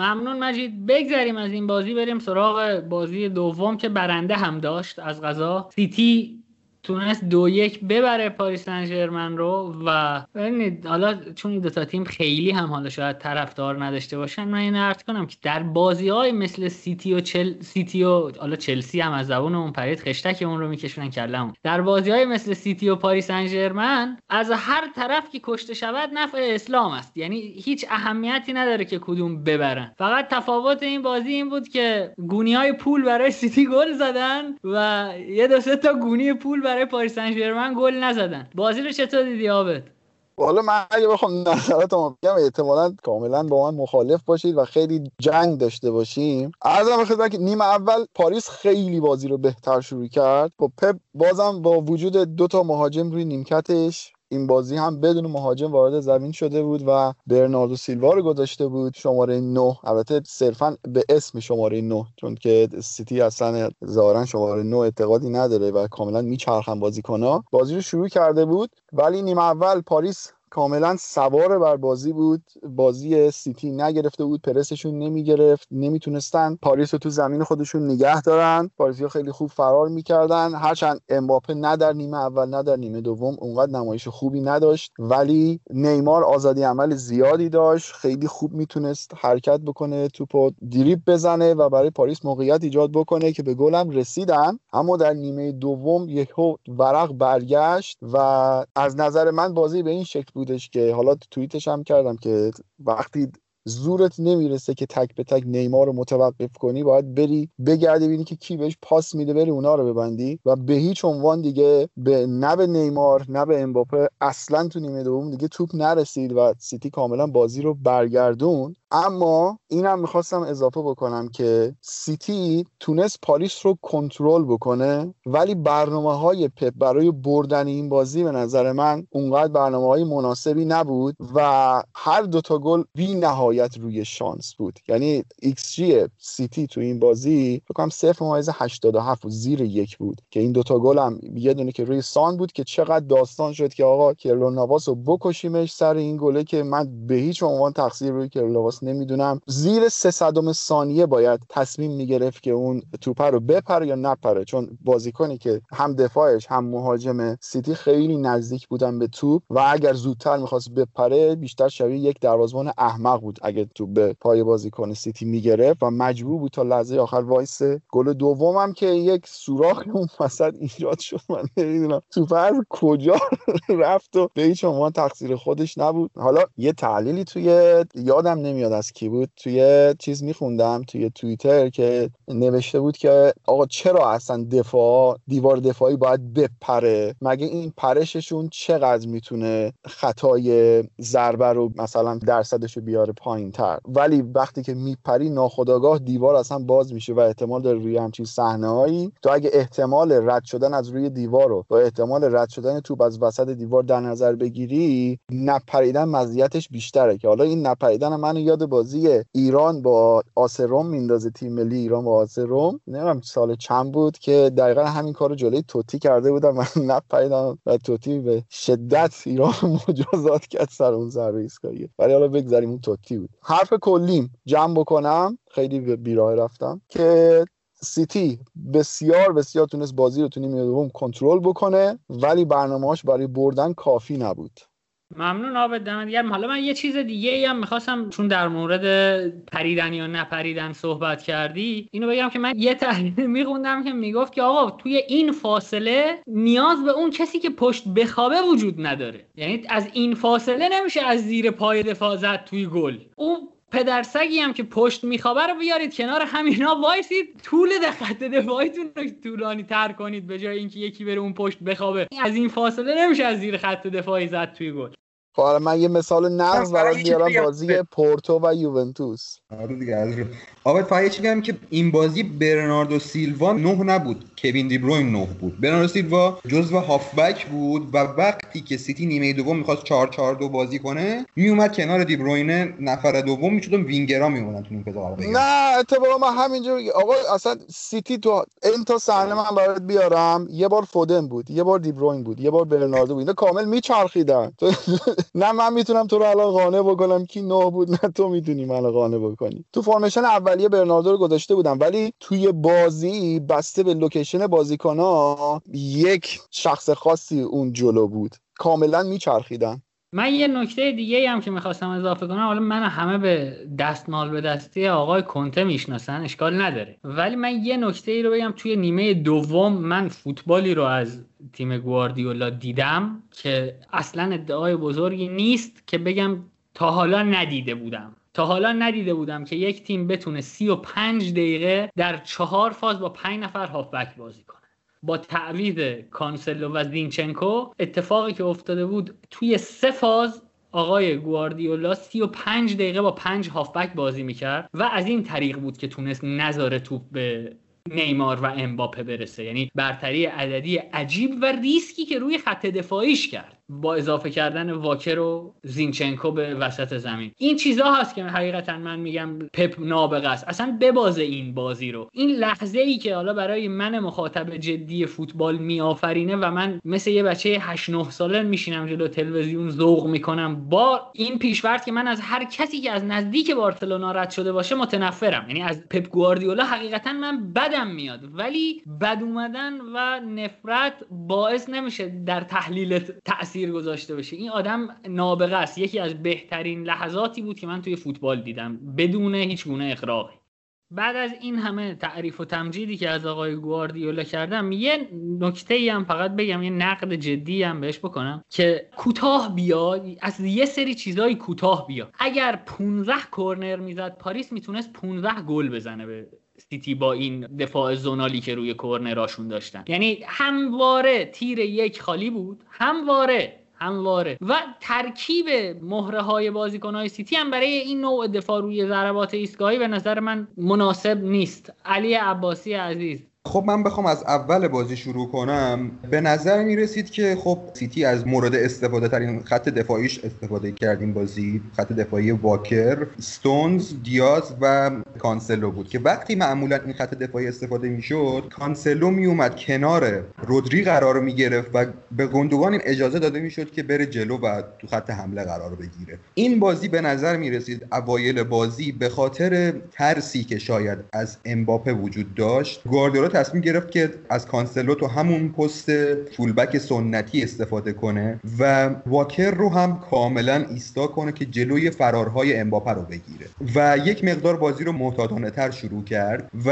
ممنون مجید. بگذریم از این بازی بریم سراغ بازی دوم که برنده هم داشت از غذا. سیتی تونست دو یک ببره پاریس سن رو و ببینید حالا چون این دوتا تیم خیلی هم حالا شاید طرفدار نداشته باشن من این عرض کنم که در بازی های مثل سیتی و چل... سیتی و حالا چلسی هم از زبون اون پرید خشتک اون رو میکشونن کلمون در بازی های مثل سیتی و پاریس سن از هر طرف که کشته شود نفع اسلام است. یعنی هیچ اهمیتی نداره که کدوم ببرن. فقط تفاوت این بازی این بود که گونی های پول برای سیتی گل زدن و یه دو تا گونی پول پاریس سن گل نزدن. بازی رو چطور دیدی آبد؟
حالا من اگه بخوام نظراتمو بگم احتمالا کاملا با من مخالف باشید و خیلی جنگ داشته باشیم. عرضم خدمت که نیمه اول پاریس خیلی بازی رو بهتر شروع کرد. با پپ بازم با وجود دو تا مهاجم روی نیمکتش. این بازی هم بدون مهاجم وارد زمین شده بود و برناردو سیلوا رو گذاشته بود شماره 9 البته صرفا به اسم شماره 9 چون که سیتی اصلا ظاهرا شماره 9 اعتقادی نداره و کاملا میچرخن بازیکن‌ها. بازی رو شروع کرده بود ولی نیمه اول پاریس کاملا سوار بر بازی بود. بازی سیتی نگرفته بود پرسشون نمی‌گرفت. نمی‌تونستن پاریس رو تو زمین خودشون نگه دارن. پاریسی خیلی خوب فرار می‌کردن. هرچند امباپه نه در نیمه اول نه در نیمه دوم اونقدر نمایش خوبی نداشت. ولی نیمار آزادی عمل زیادی داشت. خیلی خوب می‌تونست حرکت بکنه توپو دریپ بزنه و برای پاریس موقعیت ایجاد بکنه که به گلم رسیدن. اما در نیمه دوم یهو ورق برگشت و از نظر من بازی به این شکل بودش که حالا توییتش هم کردم که وقتی زورت نمی‌رسه که تک به تک نیمار رو متوقف کنی باید بری بگردی ببینی که کی بهش پاس میده بری اونا رو ببندی و به هیچ عنوان دیگه به نه به نیمار نه به امباپه اصلا تو نیمه دوم دیگه توپ نرسید و سیتی کاملا بازی رو برگردون اما اینم می‌خواستم اضافه بکنم که سیتی تونست پاریس رو کنترل بکنه ولی برنامه های پپ برای بردن این بازی به نظر من اونقدر برنامه های مناسبی نبود و هر دوتا گل بی نهایت روی شانس بود. یعنی ایکس جی سیتی تو این بازی فکر کنم 0.87 و زیر یک بود که این دوتا گل هم یه دونه که رو شانس بود که چقدر داستان شد که آقا کیلور ناواس رو بکشیمش سر این گله که من به هیچ عنوان تقصیر روی کیلور ناواس نمی‌دونم. زیر سه صدم ثانیه باید تصمیم می‌گرفت که اون توپ رو بپره یا نپره. چون بازیکنی که هم دفاعش هم مهاجم سیتی خیلی نزدیک بودن به توپ و اگر زودتر می‌خواست بپره بیشتر شبیه یک دروازه‌بان احمق بود اگه توپ به پای بازیکن سیتی می‌گرفت و مجبور بود تا لحظه آخر وایسه گل دومم که یک سوراخ اون وسط ایجاد شد. من نمی‌دونم توپ از کجا رفت و به هیچ عنوان تقصیر خودش نبود. حالا یه تحلیلی توی یادم نمیاد از کی بود توی چیز میخوندم توی توییتر که نوشته بود که آقا چرا اصلا دفاع دیوار دفاعی باید بپره؟ مگه این پرششون چقدر می‌تونه خطای ضربه رو مثلا درصدش رو بیاره پایین تر ولی وقتی که میپری ناخداگاه دیوار اصلا باز میشه و احتمال داره روی همچین صحنه هایی تو اگه احتمال رد شدن از روی دیوار رو با احتمال رد شدن توپ از وسط دیوار در نظر بگیری نپریدن مزیتش بیشتره که حالا این نپریدن من یاد بازی ایران با آسروم میندازه تیم ملی ایران با آسروم نمی‌دونم سال چند بود که دقیقا همین کارو جلوی توتی کرده بودم. من نپریدم و توتی به شدت ایران مجازات کرد سر اون ضربه ایستگاهی. ولی حالا بگذاریم اون توتی بود. حرف کلیم جمع بکنم. خیلی به بیراه رفتم که سیتی بسیار بسیار تونست بازی رو تو نیمه دوم کنترل بکنه ولی برنامه‌اش برای بردن کافی نبود.
ممنون آبد دمت گرم. حالا من یه چیز دیگه هم می‌خواستم چون در مورد پریدن یا نپریدن صحبت کردی اینو بگم که من یه تحلیل میخوندم که می‌گفت که آقا توی این فاصله نیاز به اون کسی که پشت بخوابه وجود نداره. یعنی از این فاصله نمیشه از زیر پای دفاع زد توی گل. اون پدرسگی هم که پشت میخوابه رو بیارید کنار همینا وایسید طول خط دفاعیتون رو طولانی تر کنید به جای اینکه یکی بره اون پشت بخوابه. از این فاصله نمیشه از زیر خط دفاعی زد توی گل.
حالا من یه مثال نقض برات بیارم بازی پورتو و یوونتوس.
آره دیگه از رو. آبت فقط چی که این بازی برناردو سیلوا نه نبود. کوین دی بروین نه بود. برناردو سیلوا جزو هافبک بود و وقتی که سیتی نیمه دوم می‌خواست 4 4 2 بازی کنه میومد کنار دی بروین نفر دوم می‌شد و وینگرا میمونن تو این
نه اتفاقا من همینجا آقا اصلا سیتی تو این تا صحنه من برات بیارم یه بار فودن بود یه بار دی بروین بود یه بار برناردو بود. اینا کامل میچرخیدن. نه من می‌تونم تو رو الان قانع بکنم کی نه بود نه تو می‌تونی منو قانع بکنی تو فرمیشن اولیه برناردو رو گذاشته بودم ولی توی بازی بسته به لوکیشن بازیکنها یک شخص خاصی اون جلو بود. کاملا میچرخیدن.
من یه نکته دیگه هم که می‌خواستم اضافه کنم حالا من همه به دستمال به دستی آقای کنته می‌شناسن اشکال نداره. ولی من یه نکته ای رو بگم توی نیمه دوم من فوتبالی رو از تیم گواردیولا دیدم که اصلا ادعای بزرگی نیست که بگم تا حالا ندیده بودم. تا حالا ندیده بودم که یک تیم بتونه سی و پنج دقیقه در چهار فاز با پنج نفر هافبک بازی کنه. با تعویض کانسلو و زینچنکو اتفاقی که افتاده بود توی سه فاز آقای گواردیولا سی و پنج دقیقه با پنج هافبک بازی می‌کرد و از این طریق بود که تونست نظاره توپ به نیمار و امباپه برسه. یعنی برتری عددی عجیب و ریسکی که روی خط دفاعیش کرد. با اضافه کردن واکر و زینچنکو به وسط زمین. این چیزا هست که حقیقتا من میگم پپ نابغه است. اصلا ببازه این بازی رو. این لحظه ای که حالا برای من مخاطب جدی فوتبال میآفرینه و من مثل یه بچه 8 9 ساله میشینم جلو تلویزیون ذوق می‌کنم با این پیشورد که من از هر کسی که از نزدیک بارسلونا رد شده باشه متنفرم. یعنی از پپ گواردیولا حقیقتا من بدم میاد. ولی بد اومدن و نفرت باعث نمیشه در تحلیل تاثیر تاثیر گذاشته باشه. این آدم نابغه است. یکی از بهترین لحظاتی بود که من توی فوتبال دیدم. بدون هیچ گونه اقراقی بعد از این همه تعریف و تمجیدی که از آقای گواردیولا کردم یه نکته ای هم فقط بگم یه نقد جدی هم بهش بکنم که کوتاه بیا از یه سری چیزای کوتاه بیا. اگر 15 کرنر می‌زد پاریس می‌تونست 15 گل بزنه به سیتی با این دفاع زونالی که روی کرنراشون داشتن. یعنی همواره تیر یک خالی بود. همواره همواره. و ترکیب مهره های بازیکن های سیتی هم برای این نوع دفاع روی ضربات ایستگاهی به نظر من مناسب نیست. علی عباسی عزیز.
خب من بخوام از اول بازی شروع کنم. به نظر می رسید که خب سیتی از مورد استفاده ترین خط دفاعیش استفاده کردیم بازی. خط دفاعی واکر ستونز دیاز و کانسلو بود که وقتی معمولا این خط دفاعی استفاده می شد کانسلو می اومد کنار رودری قرار می گرفت و به گندوان این اجازه داده می شد که بره جلو و تو خط حمله قرار بگیره. این بازی به نظر می رسید اوایل بازی به خاطر ترسی که شاید از امباپه وجود داشت گواردیولا تصمیم گرفت که از کانسلو تو همون پست فولبک سنتی استفاده کنه و واکر رو هم کاملا ایستا کنه که جلوی فرارهای امباپه رو بگیره. و یک مقدار بازی رو محتاطانه تر شروع کرد و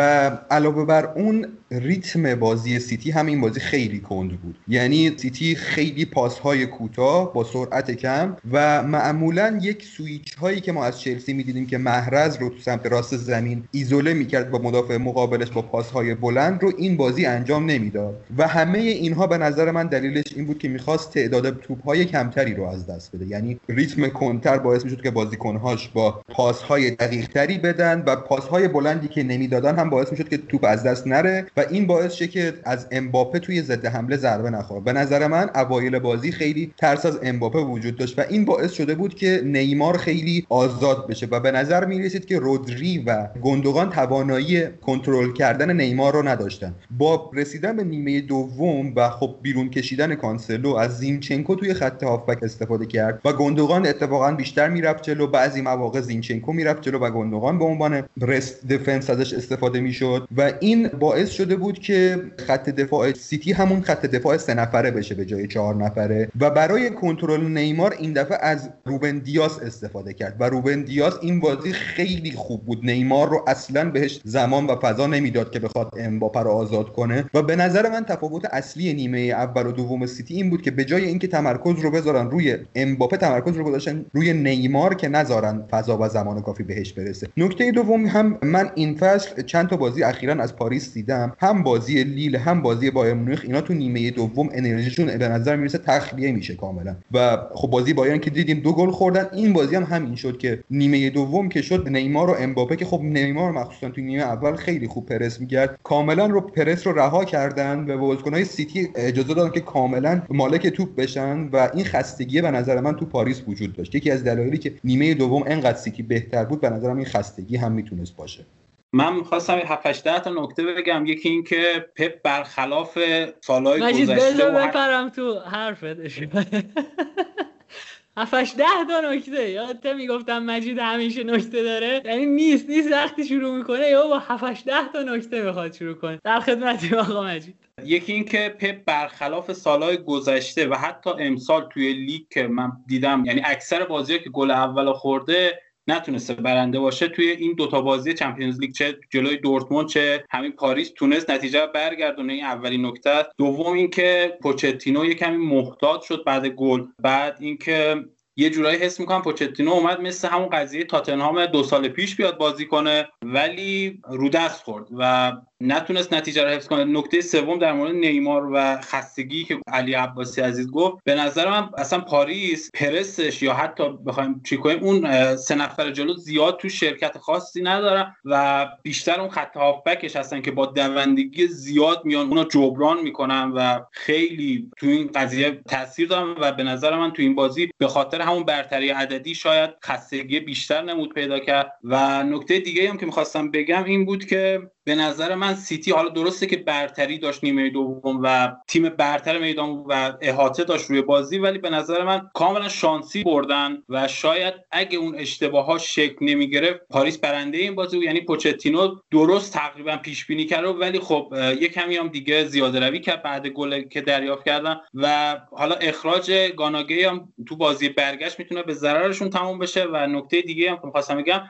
علاوه بر اون ریتم بازی سیتی هم این بازی خیلی کند بود. یعنی سیتی خیلی پاس های کوتاه با سرعت کم و معمولا یک سویچ هایی که ما از چلسی می‌دیدیم که محرز رو تو سمت راست زمین ایزوله می‌کرد با مدافع مقابلش با پاس های بلند رو این بازی انجام نمی‌داد. و همه اینها به نظر من دلیلش این بود که می‌خواست تعداد توپ های کمتری رو از دست بده. یعنی ریتم کندتر باعث می‌شد که بازیکنهاش با پاس های دقیق تری بدن و پاس های بلندی که نمی‌دادن هم باعث می‌شد که توپ از دست نره و این باعث شه که از امباپه توی ضد حمله ضربه نخوره. به نظر من اوایل بازی خیلی ترس از امباپه وجود داشت و این باعث شده بود که نیمار خیلی آزاد بشه و به نظر می رسید که رودری و گندوگان توانایی کنترل کردن نیمار رو نداشتن. با رسیدن به نیمه دوم و خب بیرون کشیدن کانسلو از زینچنکو توی خط هافبک استفاده کرد و گندوگان اتفاقا بیشتر می‌رفت جلو. بعضی مواقع زینچنکو می‌رفت جلو و گندوگان به عنوان rest defense ازش استفاده می‌شد و این باعث شده بود که خط دفاع سیتی همون خط دفاع سه نفره بشه به جای چهار نفره. و برای کنترل نیمار این دفعه از روبن دیاس استفاده کرد و روبن دیاس این بازی خیلی خوب بود. نیمار رو اصلا بهش زمان و فضا نمی‌داد که بخواد امباپه رو آزاد کنه. و به نظر من تفاوت اصلی نیمه اول و دوم سیتی این بود که به جای اینکه تمرکز رو بذارن روی امباپه تمرکز رو گذاشتن روی نیمار که نذارن فضا و زمان کافی بهش برسه. نکته دوم هم من این فصل چند تا بازی اخیرا از پاریس دیدم. هم بازی لیل هم بازی بایرن مونیخ اینا تو نیمه دوم انرژیشون به نظر می‌رسه تخلیه میشه کاملا. و خب بازی بایرن که دیدیم دو گل خوردن این بازی هم همین شد که نیمه دوم که شد نیمار و امباپه که خب نیمار مخصوصا تو نیمه اول خیلی خوب پرس می‌کرد. کاملا رو پرس رو رها کردن و بازیکنهای سیتی اجازه دادن که کاملا مالک توپ بشن و این خستگی به نظر من تو پاریس وجود داشت. یکی از دلایلی که نیمه دوم انقدر سیتی بهتر بود به نظرم این خستگی هم می‌تونست باشه.
من می‌خواستم 7 تا نکته بگم. یکی این که پپ برخلاف سالهای گذشته
بذار بپرم تو حرفت. هفتش ده تا نکته. یادت می‌گفتم مجید همیشه نکته داره. یعنی نیست نیست. وقتی شروع می‌کنه یا با هفتش ده تا نکته بخواد شروع کنه. در خدمتی آقا مجید.
یکی اینکه پپ برخلاف سالهای گذشته و حتی امسال توی لیگ که من دیدم یعنی اکثر بازی‌ها که گل اول خورده نتونسته برنده باشه توی این دوتا بازی Champions League چه جلوی دورتموند چه همین پاریس تونست نتیجه برگردونه. این اولین نکته دوم اینکه پوچتینو یه کمی محتاط شد بعد گل. بعد اینکه یه جورایی حس می‌کنم پوچتینو اومد مثل همون قضیه تاتنهام دو سال پیش بیاد بازی کنه ولی رو دست خورد و نتونست نتیجه رو حفظ کنه. نکته سوم در مورد نیمار و خستگی که علی عباسی عزیز گفت به نظر من اصلا پاریس پرسش یا حتی بخوایم چی کنیم اون سه نفر جلو زیاد تو شرکت خاصی ندارن و بیشتر اون خط هافبکش هستن که با دوندگی زیاد میان اونا جبران می‌کنن و خیلی تو این قضیه تاثیر دارن و به نظر من تو این بازی به خاطر همون برتری عددی شاید خستگی بیشتر نمود پیدا کرد. و نکته دیگه هم که می‌خواستم بگم این بود که به نظر من سیتی حالا درسته که برتری داشت نیمه دوم و تیم برتر میدان و احاطه داشت روی بازی ولی به نظر من کاملا شانسی بردن و شاید اگه اون اشتباه ها شکل نمی‌گرفت پاریس برنده این بازی یعنی پوچتینو درست تقریبا پیش بینی کرد ولی خب یه کمی هم دیگه زیاده روی کرد بعد گل که دریافت کردن و حالا اخراج گاناگی هم تو بازی برگشت می‌تونه به ضررشون تموم بشه و نکته دیگه هم که بگم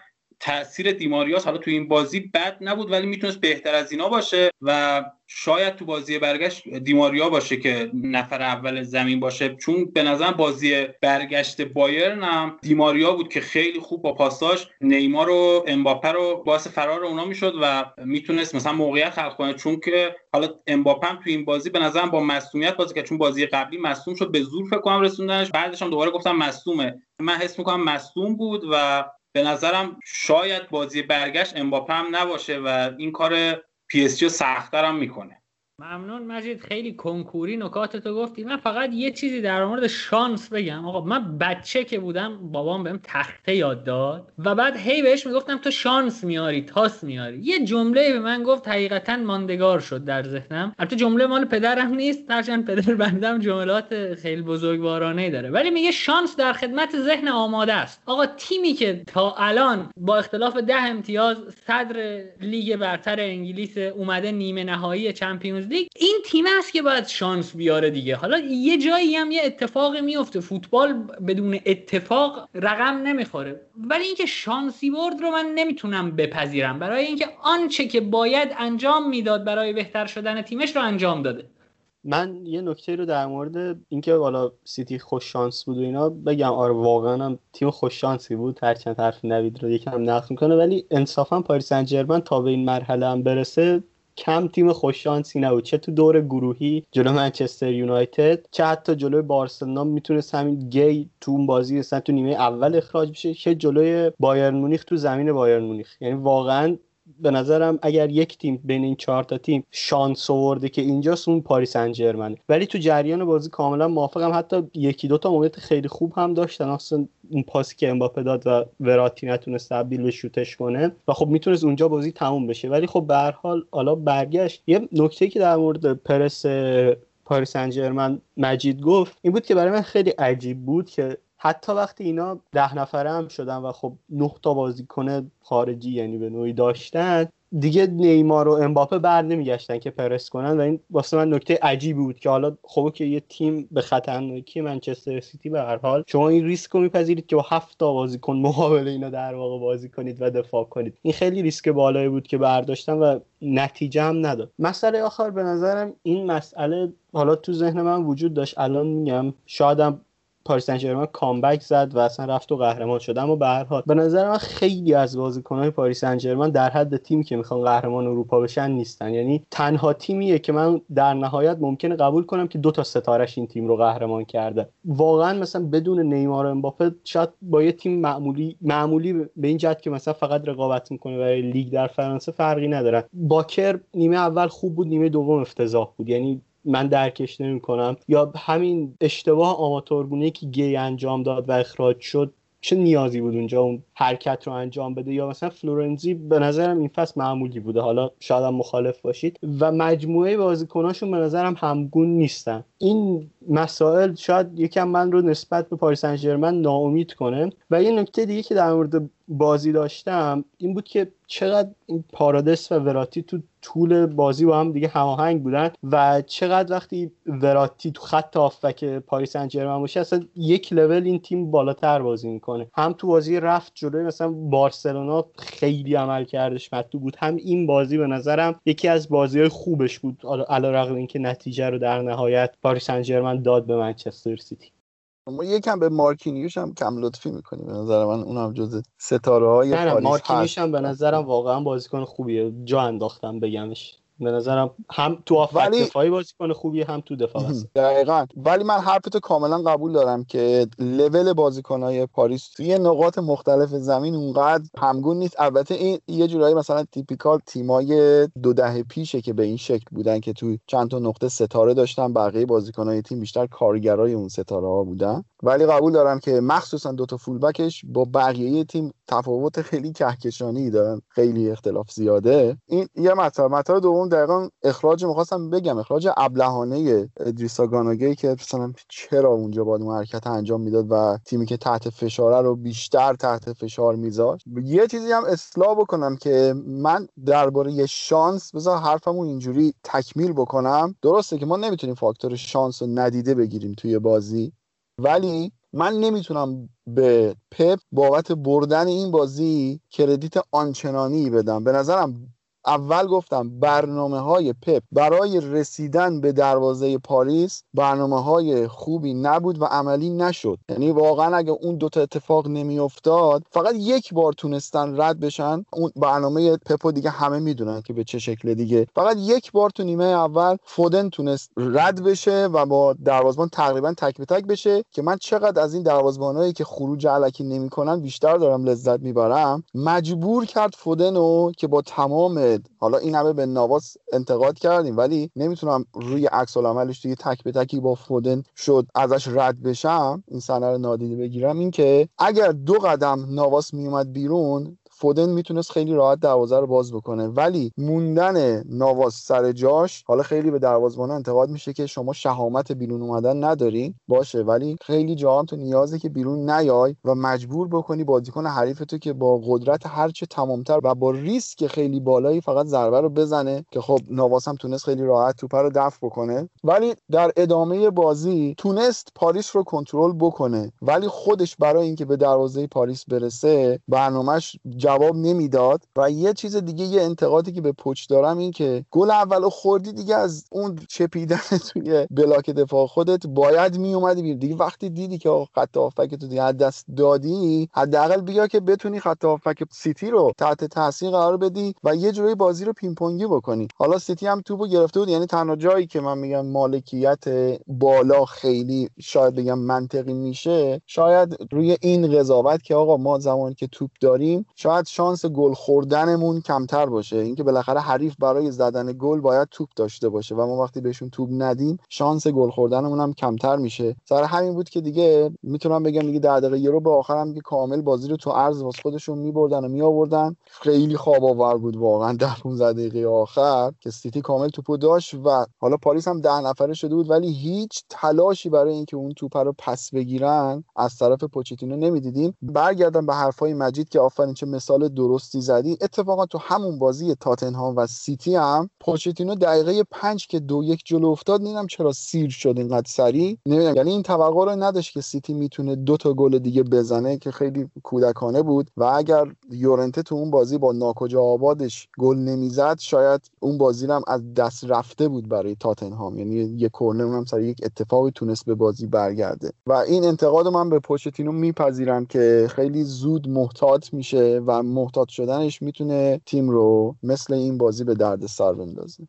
تاثیر دیماریاس حالا تو این بازی بد نبود ولی می‌تونست بهتر از اینا باشه و شاید تو بازی برگشت دیماریا باشه که نفر اول زمین باشه. چون به نظر بازی برگشت بایرن هم دیماریا بود که خیلی خوب با پاساش نیمار و امباپه رو باعث فرار اونا می‌شد و می‌تونست مثلا موقعیت خلق کنه. چون که حالا امباپه هم تو این بازی به نظرم با مصونیت بازی که چون بازی قبلی مصوم شد به زور فکر کنم رسوندنش. بعدش هم دوباره گفتم مصومه. من حس می‌کنم مصوم بود و به نظرم شاید بازی برگشت امباپه هم نباشه و این کار PSG سختتر هم می‌کنه.
ممنون مجید خیلی کنکوری نکات تو گفتی. من فقط یه چیزی در مورد شانس بگم. آقا من بچه که بودم بابام بهم تخته یاد داد و بعد هی بهش می‌گفتم تو شانس میاری تاس میاری. یه جمله به من گفت حقیقتا ماندگار شد در ذهنم. البته جمله مال پدرم نیست هرچند پدر بنده‌م جملات خیلی بزرگوارانه داره. ولی میگه شانس در خدمت ذهن آماده است. آقا تیمی که تا الان با اختلاف ده امتیاز صدر لیگ برتر انگلیس اومده نیمه نهایی Champions این تیم است که باید شانس بیاره دیگه. حالا یه جایی هم یه اتفاقی میفته. فوتبال بدون اتفاق رقم نمی‌خوره. ولی اینکه شانسی برد رو من نمی‌تونم بپذیرم. برای اینکه آنچه که باید انجام می‌داد برای بهتر شدن تیمش رو انجام داده.
من یه نکته رو در مورد اینکه حالا سیتی خوش شانس بود و اینا بگم. آره واقعا هم تیم خوش شانسی بود. هرچند حرف نوید رو یکم نقض می‌کنه. ولی انصافا پاریس سن تا به این مرحله هم برسه کم تیم خوششانسی نبود. چه تو دور گروهی جلو منچستر یونایتد چه حتی جلوی بارسلونا می‌تونست همین گی تو اون بازی مثلا تو نیمه اول اخراج بشه چه جلوی بایرن مونیخ تو زمین بایرن مونیخ. یعنی واقعا به نظرم اگر یک تیم بین این چهار تا تیم شانس آورده که اینجاست اون پاریس سن ولی تو جریان بازی کاملا موافقم. حتی یکی دو تا موقعیت خیلی خوب هم داشتن. اصلا اون پاسی که امباپه داد و وراتی نتونست تبدیل به شوتش کنه و خب می‌تونست اونجا بازی تموم بشه. ولی خب به هر حال حالا برگشت. یه نکته که در مورد پرس پاریس سن مجید گفت این بود که برای من خیلی عجیب بود که حتی وقتی اینا ده نفره هم شدن و خب نه تا بازیکن خارجی یعنی به نوعی داشتن دیگه نیمار و امباپه بر نمیگشتن که پرس کنن و این واسه من نکته عجیبی بود که حالا خب که یه تیم به خطرناکی منچستر سیتی به هر حال. شما این ریسک رو میپذیرید که با هفت تا بازیکن مقابل اینا در واقع بازی کنید و دفاع کنید. این خیلی ریسک بالایی بود که برداشتن و نتیجه هم نداد. مسئله آخر به نظرم این مسئله حالا تو ذهن من وجود داشت. الان میگم شادم پاریس سن comeback زد و اصلا رفت و قهرمان شد. اما به هر حال به نظر من خیلی از بازیکن‌های پاریس سن در حد تیمی که می‌خوان قهرمان اروپا بشن نیستن. یعنی تنها تیمیه که من در نهایت ممکنه قبول کنم که دو تا ستارش این تیم رو قهرمان کرده. واقعا مثلا بدون نیمار و امباپه شاید با یه تیم معمولی معمولی به این جهت که مثلا فقط رقابت می‌کنه برای لیگ در فرانسه فرقی ندارن باکر نیمه اول خوب بود نیمه دوم افتضاح بود. یعنی من درکش نمی کنم یا همین اشتباه آماتورگونه که گی انجام داد و اخراج شد چه نیازی بود اونجا؟ اون حرکت رو انجام بده یا مثلا فلورنزی به نظرم این فصل معمولی بوده. حالا شاید هم مخالف باشید. و مجموعه بازیکناشون به نظرم همگون نیستن. این مسائل شاید یکم من رو نسبت به پاریس سن ناامید کنه. و یه نکته دیگه که در مورد بازی داشتم این بود که چقدر این پارادس و وراتی تو طول بازی با هم دیگه هماهنگ بودن و چقدر وقتی وراتی تو خط آفک پاریس سن باشه اصلا یک لول این تیم بالاتر بازی می‌کنه. هم تو بازی رفت جلوی مثلا بارسلونا خیلی عمل کردش مطلوب بود. هم این بازی به نظرم یکی از بازی خوبش بود علی رغم اینکه نتیجه رو در نهایت پاریس سن داد به منچستر سیتی.
ما یکم به مارکینیوش هم کم لطفی می‌کنیم. به نظر من اونم جز ستاره های
پاریس مارکینیوش هم به نظرم واقعا بازیکن خوبیه. جا انداختم بگمش. به نظرم هم تو ولی... دفاعی بازیکن خوبیه هم تو دفاع هست
دقیقا. ولی من حرفتو کاملا قبول دارم که لول بازیکنهای پاریس توی نقاط مختلف زمین اونقدر همگون نیست. البته این یه جورایی مثلا تیپیکال تیمای دو دهه پیشه که به این شکل بودن که توی چند تا نقطه ستاره داشتن بقیه بازیکنهای تیم بیشتر کارگرای اون ستاره ها بودن. ولی قبول دارم که مخصوصا دو تا فولبکش با بقیه تیم تفاوت خیلی کهکشانی دارن. خیلی اختلاف زیاده. این یه مطلب. مطلب دوم دقیقا اخراج می‌خواستم بگم. اخراج ابلهانه ادریسا گاناگی که مثلا چرا اونجا باید اون حرکت انجام می‌داد و تیمی که تحت فشاره رو بیشتر تحت فشار میذاشت. یه چیزی هم اصلاح بکنم که من درباره شانس بذار حرفمو اینجوری تکمیل بکنم. درسته که ما نمی‌تونیم فاکتور شانس رو ندیده بگیریم توی بازی. ولی من نمی‌تونم به پپ بابت بردن این بازی کردیت آنچنانی بدم. به نظرم اول گفتم برنامه های پپ برای رسیدن به دروازه پاریس برنامه های خوبی نبود و عملی نشد. یعنی واقعا اگه اون دوتا اتفاق نمیافتاد فقط یک بار تونستن رد بشن اون برنامه پپ دیگه همه می‌دونن که به چه شکل دیگه. فقط یک بار تو نیمه اول فودن تونست رد بشه و با دروازبان تقریبا تک به تک بشه که من چقدر از این دروازبانایی که خروج علکی نمی‌کنن بیشتر دارم لذت می‌برم. مجبور کرد فودن رو که با تمام حالا این همه به نواس انتقاد کردیم ولی نمی‌تونم روی عکس العملش توی تک به تکی با فودن شد ازش رد بشم این سنه رو نادیده بگیرم. این که اگر دو قدم نواس میومد بیرون فودن می‌تونست خیلی راحت دروازه رو باز بکنه. ولی موندن نواس سر جاش حالا خیلی به دروازه‌بان انتقاد میشه که شما شهامت بیرون اومدن ندارین باشه ولی خیلی جاها تو نیازه که بیرون نیای و مجبور بکنی بازیکن حریفتو که با قدرت هرچه تمامتر و با ریسک خیلی بالایی فقط ضربه رو بزنه که خب نواس هم تونست خیلی راحت توپ رو دفع بکنه. ولی در ادامه بازی تونست پاریس رو کنترل بکنه. ولی خودش برای اینکه به دروازه پاریس برسه برنامهش جواب نمی‌داد و یه چیز دیگه یه انتقادی که به پچ دارم این که گل اولو خوردی دیگه از اون چپیدن توی block دفاع خودت باید میومدی بیرون دیگه وقتی دیدی که خط هافبک تو دیگه از دست دادی حداقل بیا که بتونی خط هافبک سیتی رو تحت تاثیر قرار بدی و یه جوری بازی رو پینگ بکنی. حالا سیتی هم توپو گرفته بود یعنی تنها جایی که من میگم مالکیت بالا خیلی شاید بگم منطقی میشه شاید روی این قضاوت که آقا ما زمانی که توپ داریم شاید شانس گل خوردنمون کمتر باشه. اینکه بالاخره حریف برای زدن گل باید توپ داشته باشه و ما وقتی بهشون توپ ندیم شانس گل خوردنمون هم کمتر میشه. سر همین بود که دیگه می‌تونم بگم دیگه در دقیقه یه رو به آخرم که کامل بازی رو تو عرض واسه خودشون میبردن و میآوردن. خیلی خواب آور بود واقعا در 15 دقیقه آخر که سیتی کامل توپو داشت و حالا پاریس هم ده نفره شده بود ولی هیچ تلاشی برای اینکه اون توپ رو پس بگیرن از طرف پوچتینو نمی‌دیدیم. برگردم به حرفای مجید که آفرین چه مثال درستی زدی اتفاقا تو همون بازی تاتنهام و سیتی هم پوچتینو دقیقه پنج که دو یک جلو افتاد نیدم چرا سیر شد اینقدر سریع. نمی‌دونم یعنی این توقع رو نداشت که سیتی می‌تونه دو تا گل دیگه بزنه که خیلی کودکانه بود. و اگر یورنته تو اون بازی با ناکجا آبادش گل نمی‌زد شاید اون بازی هم از دست رفته بود برای تاتنهام. یعنی یه کورنر هم سر یک اتفاقی تونست به بازی برگرده. و این انتقاد من به پوچتینو میپذیرم که خیلی زود محتاط میشه و محتاط شدنش می‌تونه تیم رو مثل این بازی به درد سر بندازه.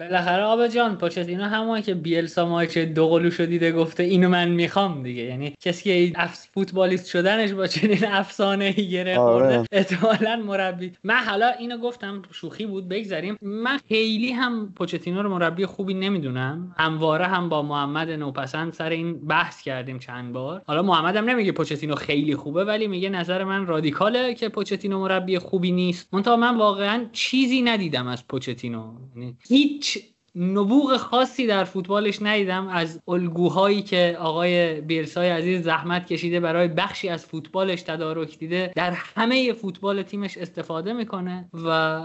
بالاخره آب جان پوچتینو همون که بیلسا مایچ دو قلوشو دیده گفته اینو من می‌خوام دیگه. یعنی کسی که افس فوتبالیست شدنش با چنین افسانه گره خورده آره. احتمالا مربی. من حالا اینو گفتم شوخی بود بگذاریم من خیلی هم پوچتینو رو مربی خوبی نمی‌دونم. همواره هم با محمد نوپسند سر این بحث کردیم چند بار. حالا محمد هم نمیگه پوچتینو خیلی خوبه ولی میگه نظر من رادیکاله که پوچتینو مربی خوبی نیست. منتها من واقعا چیزی ندیدم از پوچتینو. یعنی هیچ نبوغ خاصی در فوتبالش ندیدم. از الگوهایی که آقای بیرسای عزیز زحمت کشیده برای بخشی از فوتبالش تدارک دیده در همه فوتبال تیمش استفاده می‌کنه و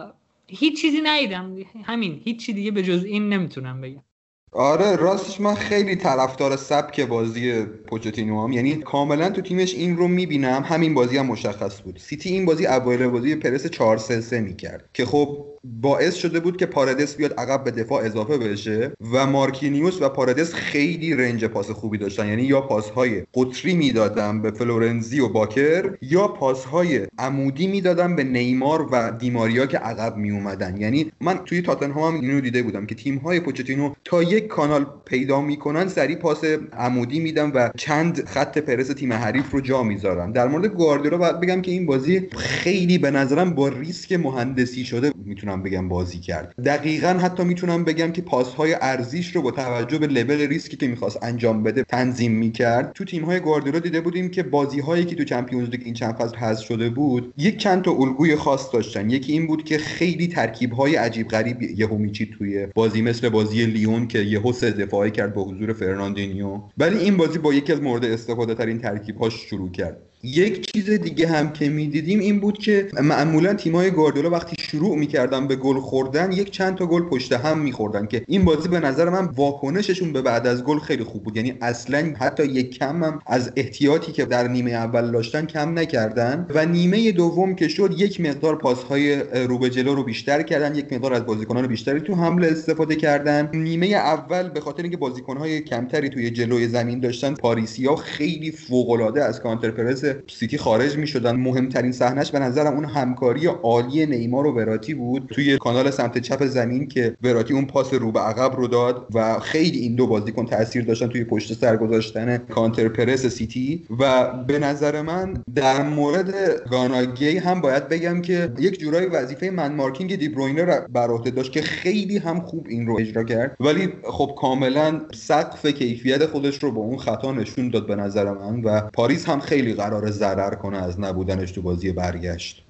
هیچ چیزی ندیدم. همین هیچ چی دیگه به جز این نمی‌تونم بگم.
آره راستش من خیلی طرفدار سبک بازی پوچتینو هم. یعنی کاملا تو تیمش این رو می‌بینم. همین بازی هم مشخص بود. سیتی این بازی اوایل بازی پرس 4 3 3 می‌کرد. که خب باعث شده بود که پارادس بیاد عقب به دفاع اضافه بشه و مارکینیوس و پارادس خیلی range پاس خوبی داشتن. یعنی یا پاسهای قطری می‌دادن به فلورنزی و باکر یا پاسهای عمودی می‌دادن به نیمار و دیماریا که عقب می اومدن یعنی من توی تاتنهام هم اینو دیده بودم که تیم های پوچتینو تا یک کانال پیدا می‌کنن سری پاس عمودی میدن و چند خط پرس تیم حریف رو جا می‌ذارن. در مورد گواردیولا باید بگم که این بازی خیلی به نظرم با ریسک مهندسی شده می‌تونم بگم بازی کرد. دقیقا حتی می‌تونم بگم که پاسهای عرضیش رو با توجه به لول ریسکی که می‌خواست انجام بده تنظیم می‌کرد. تو تیم های گواردیولا دیده بودیم که بازی هایی که تو Champions League این چند فصل حذف شده بود یک چند تا الگوی خاص داشتن. یکی این بود که خیلی ترکیب های عجیب غریب یهو میچید توی بازی مثل بازی لیون که یهو سه دفاعی کرد با حضور فرناندینیو. ولی این بازی با یکی از مورد استفاده ترین ترکیب هاش شروع کرد. یک چیز دیگه هم که می‌دیدیم این بود که معمولا تیمای گواردیولا وقتی شروع می‌کردن به گل خوردن یک چند تا گل پشت هم میخوردن که این بازی به نظر من واکنششون به بعد از گل خیلی خوب بود. یعنی اصلا حتی یک کم هم از احتیاطی که در نیمه اول داشتن کم نکردن و نیمه دوم که شد یک مقدار پاسهای رو به جلو رو بیشتر کردن یک مقدار از بازیکنان بیشتری تو حمله استفاده کردن. نیمه اول به خاطر اینکه بازیکنهای کمتری توی جلوی زمین داشتن پاریسیا خیلی فوق العاده از counter press سیتی خارج می‌شدن. مهمترین صحنهش به نظرم اون همکاری عالی نیمار و وراتی بود. توی کانال سمت چپ زمین که وراتی اون پاس رو به عقب رو داد و خیلی این دو بازیکن تاثیر داشتن توی پشت سر گذاشتن counter press سیتی. و به نظر من در مورد گانا گی هم باید بگم که یک جورایی وظیفه man marking دیبروینه رو بر عهده داشت که خیلی هم خوب این رو اجرا کرد. ولی خب کاملا سقف کیفیت خودش رو با اون خطا نشون داد به نظر من و پاریس هم خیلی قرار ضرر کنه از نبودنش تو بازی برگشت.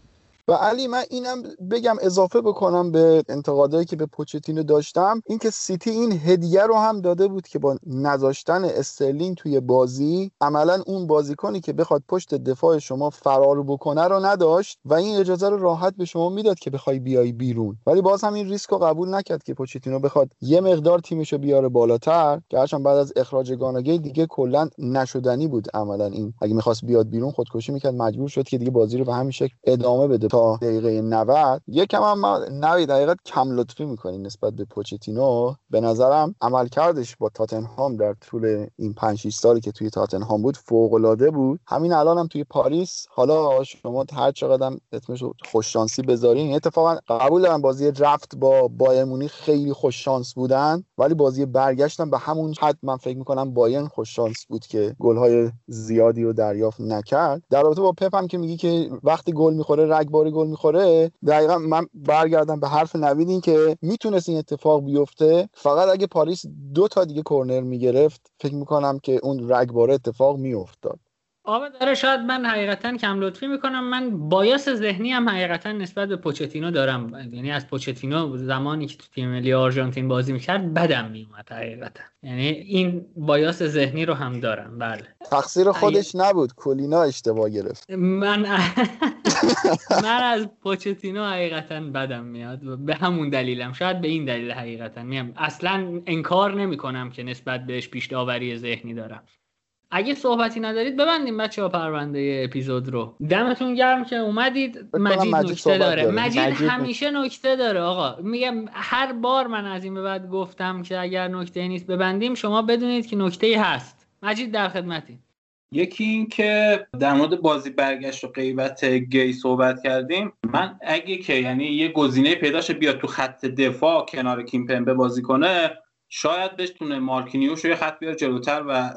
و علی من اینم بگم اضافه بکنم به انتقادایی که به پوچتینو داشتم. اینکه سیتی این هدیه رو هم داده بود که با نذاشتن استرلینگ توی بازی عملا اون بازیکنی که بخواد پشت دفاع شما فرار بکنه رو نداشت و این اجازه رو راحت به شما می‌داد که بخوای بیای بیرون. ولی باز هم این ریسک رو قبول نکرد که پوچتینو بخواد یه مقدار تیمش رو بیاره بالاتر که هرچند بعد از اخراج گانا گی دیگه کلا نشدنی بود عملا این. اگه می‌خواست بیاد بیرون خودکشی می‌کرد مجبور شد که دیگه بازی رو به همین شکل ادامه بده. تا دقیقه 90 یکم هم ما 90 دقیقه کم لطفی می‌کنیم نسبت به پوچتینو. به نظرم عملکردش با تاتنهام در طول این 5 6 سالی که توی تاتنهام بود فوق العاده بود. همین الان هم توی پاریس. حالا شما هر چقدر اسمش خوش شانسی بذارین. اتفاقا قبول دارم بازی رفت با بایر خیلی خوش شانس بودن. ولی بازی برگشتن به همون حد من فکر می‌کنم بایرن خوش شانس بود که گل‌های زیادی رو دریافت نکرد. در رابطه با پپ که میگی که وقتی گل می‌خوره رگباری گل می‌خوره دقیقا من برگردم به حرف نوید این که می‌تونست این اتفاق بیفته. فقط اگه پاریس دو تا دیگه کرنر می‌گرفت فکر می‌کنم که اون رگباره اتفاق میافتاد.
آقا داره شاید من حقیقتا کم لطفی می‌کنم. من بایاس ذهنی هم حقیقتا نسبت به پوچتینو دارم. یعنی از پوچتینو زمانی که تو تیم ملی آرژانتین بازی می‌کرد بدم میومد حقیقتا. یعنی این بایاس ذهنی رو هم دارم. بله.
تقصیر خودش نبود. کلینا اشتباه گرفت.
من من از پوچتینو حقیقتا بدم میاد. به همون دلیلم. شاید به این دلیل حقیقتا. میام اصلا انکار نمی‌کنم که نسبت بهش پیش ذهنی دارم. اگه صحبتی ندارید ببندیم بچه ها پرونده اپیزود رو. دمتون گرم که اومدید. مجید, نکته داره. مجید, همیشه نکته داره. آقا میگم هر بار من از این به بعد گفتم که اگر نکته نیست ببندیم شما بدونید که نکته هست. مجید در خدمتی.
یکی این که در مورد بازی برگشت و غیبت گی صحبت کردیم من اگه که یعنی یه گزینه پیداشه بیاد تو خط دفاع کنار کیمپمبه بازی کنه شاید بتونه مارکینیوش رو یه خط بیاد جلوتر و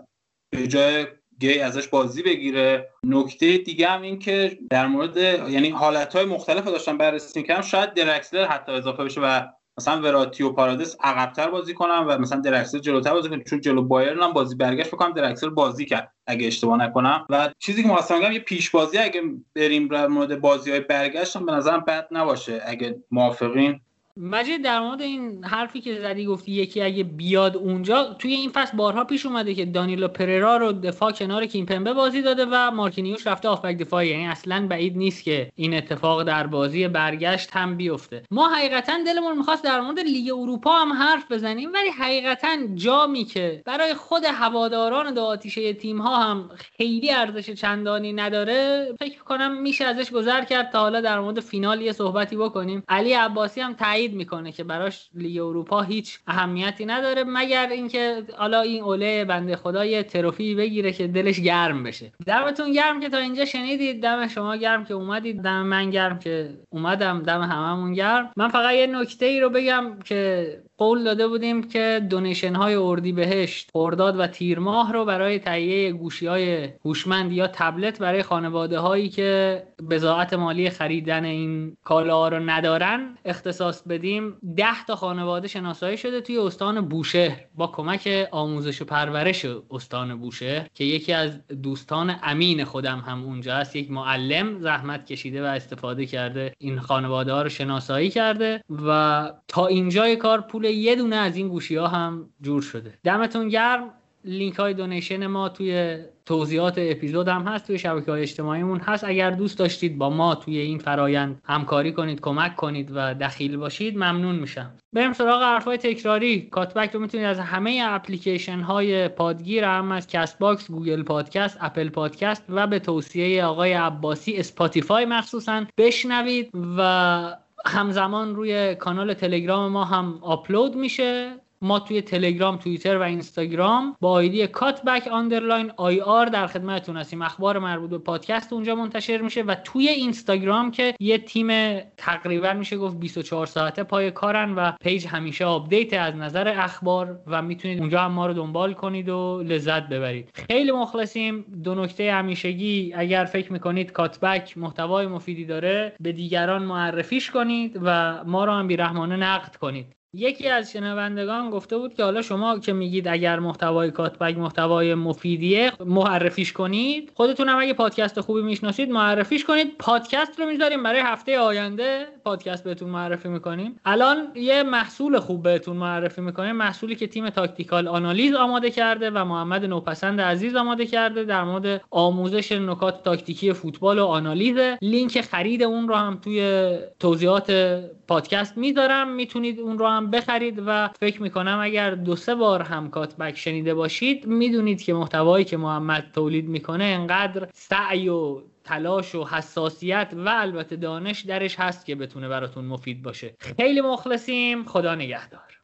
به جای گی ازش بازی بگیره. نکته دیگه هم این که در مورد یعنی حالتهای مختلف داشتن بررسی کردم شاید درکسلر حتی اضافه بشه و مثلا وراتی و پارادیس عقبتر بازی کنم و مثلا درکسلر جلوتر بازی کنم چون جلو بایرن هم بازی برگشت بکنم درکسلر بازی کرد اگه اشتباه نکنم. و چیزی که مثلا میگم یه پیش بازی اگه بریم در مورد بازی های برگشت هم به نظرم بد نباشه. اگه موافقین.
مجید در مورد این حرفی که زدی گفتی یکی اگه بیاد اونجا توی این فصل بارها پیش اومده که دانیلو پررا رو دفاع کنار کیمپمبه بازی داده و مارکینیوش رفته آفبک دفاعی. یعنی اصلا بعید نیست که این اتفاق در بازی برگشت هم بیفته. ما حقیقتا دلمون می‌خواست در مورد لیگ اروپا هم حرف بزنیم ولی حقیقتا جامی که برای خود هواداران دو آتیشه تیم ها هم خیلی ارزش چندانی نداره فکر کنم میشه ازش گذر کرد تا حالا در مورد فینال یه صحبتی بکنیم. علی عباسی هم تایید می‌کنه که براش لیگ اروپا هیچ اهمیتی نداره مگر اینکه حالا این اوله بنده خدا یه تروفی بگیره که دلش گرم بشه. دمتون گرم که تا اینجا شنیدید. دم شما گرم که اومدید. دم من گرم که اومدم. دم هممون گرم. من فقط یه نکته ای رو بگم که قول داده بودیم که دونیشن های اردی بهشت خرداد و تیر ماه رو برای تهیه گوشی های هوشمند یا تبلت برای خانواده هایی که بزاعت مالی خریدن این کالا رو ندارن اختصاص بدیم. ده تا خانواده شناسایی شده توی استان بوشهر با کمک آموزش و پرورش استان بوشهر که یکی از دوستان امین خودم هم اونجا است. یک معلم زحمت کشیده و استفاده کرده این خانواده ها رو شناسایی کرده و تا اینجای کار پول یه دونه از این گوشی ها هم جور شده. دمتون گرم. لینک های دونیشن ما توی توضیحات اپیزود هم هست توی شبکه های اجتماعیمون هست. اگر دوست داشتید با ما توی این فرایند همکاری کنید کمک کنید و دخیل باشید ممنون میشم. بریم سراغ حرفای تکراری. کاتبک رو می‌تونید از همه اپلیکیشن های پادگیر هم از کست باکس گوگل پادکست اپل پادکست و به توصیه آقای عباسی اسپاتیفای مخصوصا بشنوید و همزمان روی کانال تلگرام ما هم آپلود میشه. ما توی تلگرام توییتر و اینستاگرام با ID کاتبک underline IR در خدمتتون هستیم. اخبار مربوط به پادکست اونجا منتشر میشه و توی اینستاگرام که یه تیم تقریبا میشه گفت 24 ساعته پای کارن و page همیشه update از نظر اخبار و می‌تونید اونجا هم ما رو دنبال کنید و لذت ببرید. خیلی مخلصیم. دو نکته همیشگی اگر فکر می‌کنید کاتبک محتوای مفیدی داره به دیگران معرفیش کنید و ما رو هم بیرحمانه نقد کنید. یکی از شنوندگان گفته بود که حالا شما که میگید اگر محتوای کاتبک محتوای مفیدیه معرفیش کنید. خودتون هم اگه پادکست خوبی می‌شناسید معرفیش کنید. پادکست رو می‌ذاریم برای هفته آینده پادکست بهتون معرفی می‌کنیم. الان یه محصول خوب بهتون معرفی می‌کنیم محصولی که تیم Tactical Analysis آماده کرده و محمد نوپسند عزیز آماده کرده در مورد آموزش نکات تاکتیکی فوتبال و آنالیز. لینک خرید اون رو هم توی توضیحات پادکست می‌ذارم. می‌تونید اون رو هم بخرید و فکر می‌کنم اگر دو سه بار هم کاتبک شنیده باشید می‌دونید که محتوایی که محمد تولید می‌کنه انقدر سعی و تلاش و حساسیت و البته دانش درش هست که بتونه براتون مفید باشه. خیلی مخلصیم. خدا نگهدار.